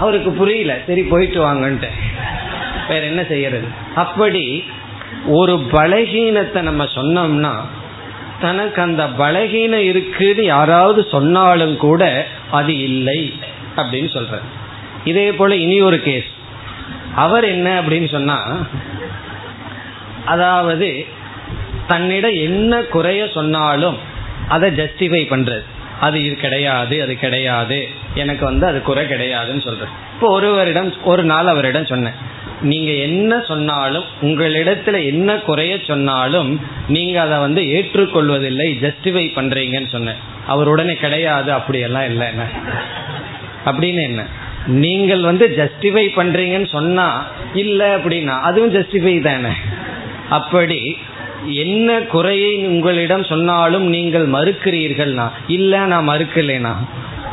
அவருக்கு புரியல. சரி போயிட்டு வாங்கன்ட்டு. வேற என்ன செய்யறது? அப்படி ஒரு பலகீனத்தை நம்ம சொன்னோம்னா தனக்கு அந்த பலகீனம் இருக்குன்னு யாராவது சொன்னாலும் கூட அது இல்லை அப்படின்னு சொல்ற இதே போல இனி ஒரு கேஸ் அவர் என்ன அப்படின்னு சொன்னா அதாவது தன்னிடம் என்ன குறைய சொன்னாலும் அதை ஜஸ்டிஃபை பண்றது அது இது கிடையாது அது கிடையாது எனக்கு வந்து அது குறை கிடையாதுன்னு சொல்றேன் இப்போ ஒருவரிடம் ஒரு நாள் அவரிடம் சொன்னேன். நீங்க என்ன சொன்னாலும் உங்களிடத்துல என்ன குறைய சொன்னாலும் நீங்க அதை வந்து ஏற்றுக்கொள்வதில்லை ஜஸ்டிஃபை பண்றீங்கன்னு சொன்னேன். அவர் உடனே கிடையாது அப்படியெல்லாம் இல்லை என்ன? அப்படின்னு என்ன? நீங்கள் வந்து ஜஸ்டிஃபை பண்றீங்கன்னு சொன்னா இல்லை அப்படின்னா அதுவும் ஜஸ்டிஃபை தானே. அப்படி என்ன குறையை உங்களிடம் சொன்னாலும் நீங்கள் மறுக்கிறீர்கள்னா இல்ல நான் மறுக்கலைனா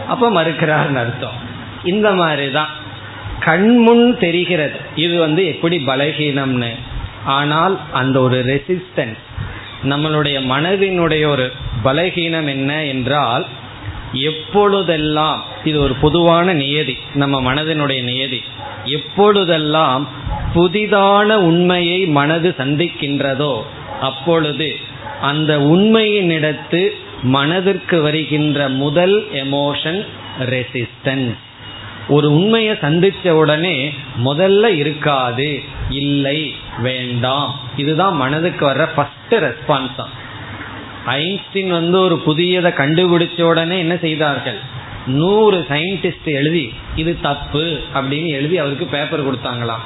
அப்ப மறுக்கிறார்னு அர்த்தம். இந்த மாதிரி தான் கண்முன் தெரிகிறது. இது வந்து எப்படி பலகீனம்னு. ஆனால் அந்த ஒரு ரெசிஸ்டன்ஸ் நம்மளுடைய மனதினுடைய ஒரு பலகீனம் என்ன என்றால் எப்பொழுதெல்லாம் இது ஒரு பொதுவான நியதி நம்ம மனதினுடைய நியதி. எப்பொழுதெல்லாம் புதிதான உண்மையை மனது சந்திக்கின்றதோ அப்பொழுது அந்த உண்மையினிடத்து மனதிற்கு வருகின்ற முதல் எமோஷன் ரெசிஸ்டன்ஸ் ஒரு உண்மையை சந்திச்ச உடனே முதல்ல இருக்காது இல்லை வேண்டாம். இதுதான் மனதுக்கு வர்ற ஃபர்ஸ்ட் ரெஸ்பான்ஸ் தான். ஐன்ஸ்டின் வந்து ஒரு புதியதை கண்டுபிடிச்ச உடனே என்ன செய்தார்கள்? நூறு சயின்டிஸ்ட் எழுதி இது தப்பு அப்படின்னு எழுதி அவருக்கு பேப்பர் கொடுத்தாங்களாம்.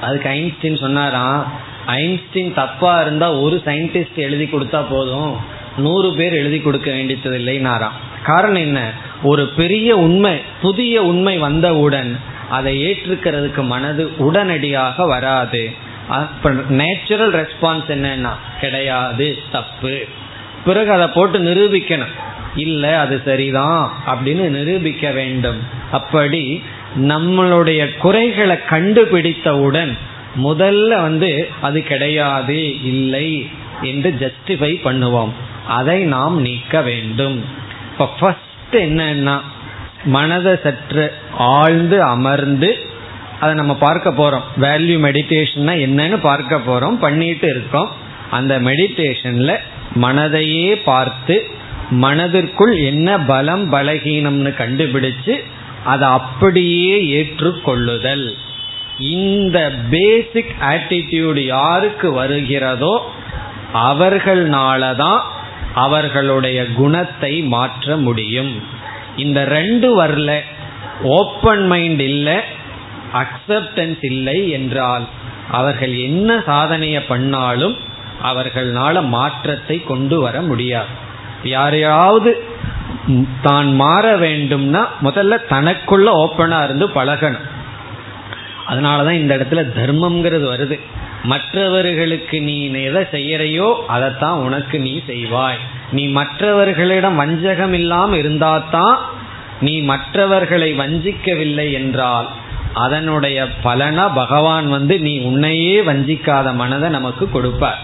அதுக்கு ஐன்ஸ்டின் சொன்னாராம் ஐன்ஸ்டீன் தப்பா இருந்தா ஒரு சயின்டிஸ்ட் எழுதி கொடுத்தா போதும். நூறு பேர் எழுதி கொடுக்க வேண்டியது இல்லைனாராம் காரணம் என்ன? ஒரு பெரிய உண்மை புதிய உண்மை வந்தவுடன் அதை ஏற்றுக்கிறதுக்கு மனது உடனடியாக வராது. நேச்சுரல் ரெஸ்பான்ஸ் என்னன்னா கிடையாது தப்பு. பிறகு அதை போட்டு நிரூபிக்கணும். இல்லை அது சரிதான் அப்படின்னு நிரூபிக்க வேண்டும். அப்படி நம்மளுடைய குறைகளை கண்டுபிடித்தவுடன் முதல்ல வந்து அது கிடையாது இல்லை என்று ஜஸ்டிஃபை பண்ணுவோம். அதை நாம் நீக்க வேண்டும். இப்போ ஃபர்ஸ்ட் என்னன்னா மனதை சற்று ஆழ்ந்து அமர்ந்து அதை நம்ம பார்க்க போறோம். வேல்யூ மெடிடேஷன்னா என்னன்னு பார்க்க போறோம். பண்ணிட்டு இருக்கோம். அந்த மெடிடேஷன்ல மனதையே பார்த்து மனதிற்குள் என்ன பலம் பலகீனம்னு கண்டுபிடிச்சு அதை அப்படியே ஏற்றுக்கொள்ளுதல். இந்த பேசிக் ஆட்டிடியூடு யாருக்கு வருகிறதோ அவர்களாலதான் அவர்களுடைய குணத்தை மாற்ற முடியும். இந்த ரெண்டு வரல. ஓப்பன் மைண்ட் இல்லை அக்செப்டன்ஸ் இல்லை என்றால் அவர்கள் என்ன சாதனையை பண்ணாலும் அவர்களால மாற்றத்தை கொண்டு வர முடியாது. யாரையாவது தான் மாற வேண்டும்னா முதல்ல தனக்குள்ள ஓப்பனா இருந்து பழகணும். அதனாலதான் இந்த இடத்துல தர்மம்ங்கிறது வருது. மற்றவர்களுக்கு நீ எதை செய்யறையோ அதைத்தான் உனக்கு நீ செய்வாய். நீ மற்றவர்களிடம் வஞ்சகம் இல்லாமல் இருந்தாதான் நீ மற்றவர்களை வஞ்சிக்கவில்லை என்றால் அதனுடைய பலனா பகவான் வந்து நீ உன்னையே வஞ்சிக்காத மனதை நமக்கு கொடுப்பார்.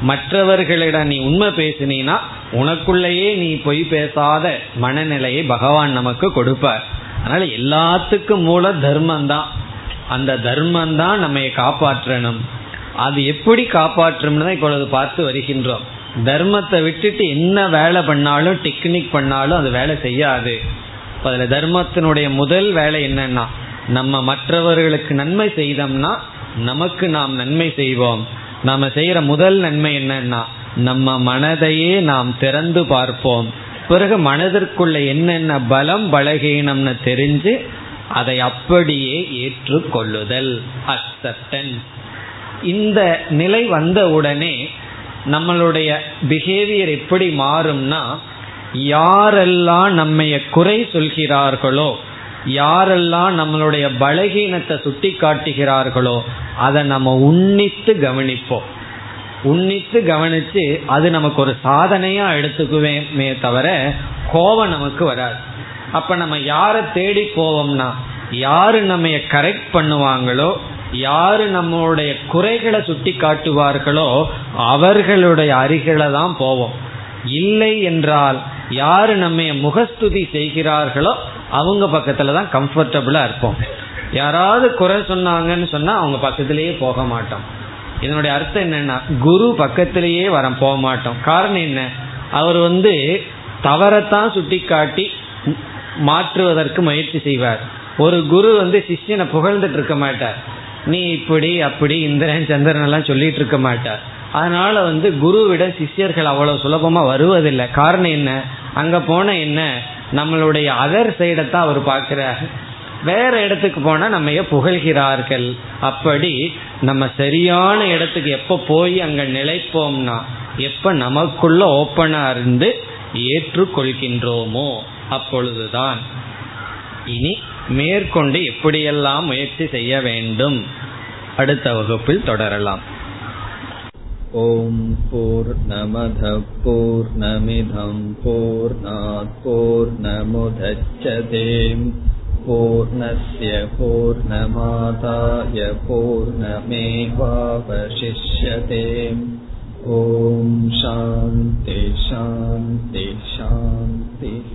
மற்றவர்களிடம் நீ உண்மை பேசினா உனக்குள்ளேயே நீ பொய் பேசாத மனநிலையை பகவான் நமக்கு கொடுப்பார். அதனால எல்லாத்துக்கும் மூல தர்மம் தான் அந்த தர்மம் தான் நம்ம காப்பாற்றணும். அது எப்படி காப்பாற்றும்னு தான் இப்பொழுது பார்த்து வருகின்றோம். தர்மத்தை விட்டுட்டு என்ன வேலை பண்ணாலும் டெக்னிக் பண்ணாலும் அது வேலை செய்யாது. அதுல தர்மத்தினுடைய முதல் வேலை என்னன்னா நம்ம மற்றவர்களுக்கு நன்மை செய்தோம்னா நமக்கு நாம் நன்மை செய்வோம். நாம செய்யற முதல் நன்மை என்னன்னா நம்ம மனதையே நாம் திறந்து பார்ப்போம். பிறகு மனதிற்குள்ள என்னென்ன பலம் பலகீனம்னு தெரிஞ்சு அதை அப்படியே ஏற்றுக்கொள்ளுதல் அக்செப்டன்ஸ் இந்த நிலை வந்த உடனே நம்மளுடைய பிஹேவியர் எப்படி மாறும்னா யாரெல்லாம் நம்மைய குறை சொல்கிறார்களோ யாரெல்லாம் நம்மளுடைய பலகீனத்தை சுட்டி காட்டுகிறார்களோ அதை நம்ம உன்னித்து கவனிப்போம். உன்னித்து கவனித்து அது நமக்கு ஒரு சாதனையா எடுத்துக்குவேமே தவிர கோபம் நமக்கு வராது. அப்ப நம்ம யாரை தேடி போவோம்னா யாரு நம்ம கரெக்ட் பண்ணுவாங்களோ யாரு நம்மளுடைய குறைகளை சுட்டி காட்டுவார்களோ அவர்களுடைய அருகில தான் போவோம். இல்லை என்றால் யாரு நம்ம முகஸ்துதி செய்கிறார்களோ அவங்க பக்கத்துல தான் கம்ஃபர்டபுளா இருப்போம். யாராவது குறை சொன்னாங்கன்னு சொன்னா அவங்க பக்கத்திலேயே போக மாட்டோம். இதனுடைய அர்த்தம் என்னன்னா குரு பக்கத்திலேயே வர போக மாட்டோம். காரணம் என்ன? அவர் வந்து தவறத்தான் சுட்டி காட்டி மாற்றுவதற்கு முயற்சி செய்வார். ஒரு குரு வந்து சிஷ்யனை புகழ்ந்துட்டு இருக்க மாட்டார். நீ இப்படி அப்படி இந்திரன் சந்திரன் எல்லாம் சொல்லிட்டு இருக்க மாட்டார். அதனால வந்து குருவிட சிஷ்யர்கள் அவ்வளவு சுலபமா வருவதில்லை. காரணம் என்ன? அங்க போன என்ன? நம்மளுடைய அதர் சைடை தான் அவர் பார்க்கிறார். வேற இடத்துக்கு போனா நம்ம புகழ்கிறார்கள்? அப்படி நம்ம சரியான இடத்துக்கு எப்ப போய் அங்க நிலைப்போம்னா எப்ப நமக்குள்ள ஓப்பனா இருந்து ஏற்றுக்கொள்கின்றோமோ அப்பொழுதுதான் இனி மேற்கொண்டு எப்படியெல்லாம் முயற்சி செய்ய வேண்டும் அடுத்த வகுப்பில் தொடரலாம் ॐ पूर्णमधः पूर्णमिधं पूर्णात् पूर्णमुदच्छते पूर्णस्य पूर्णमादाय पूर्णमेवावशिष्यते ॐ शान्ति शान्ति शान्तिः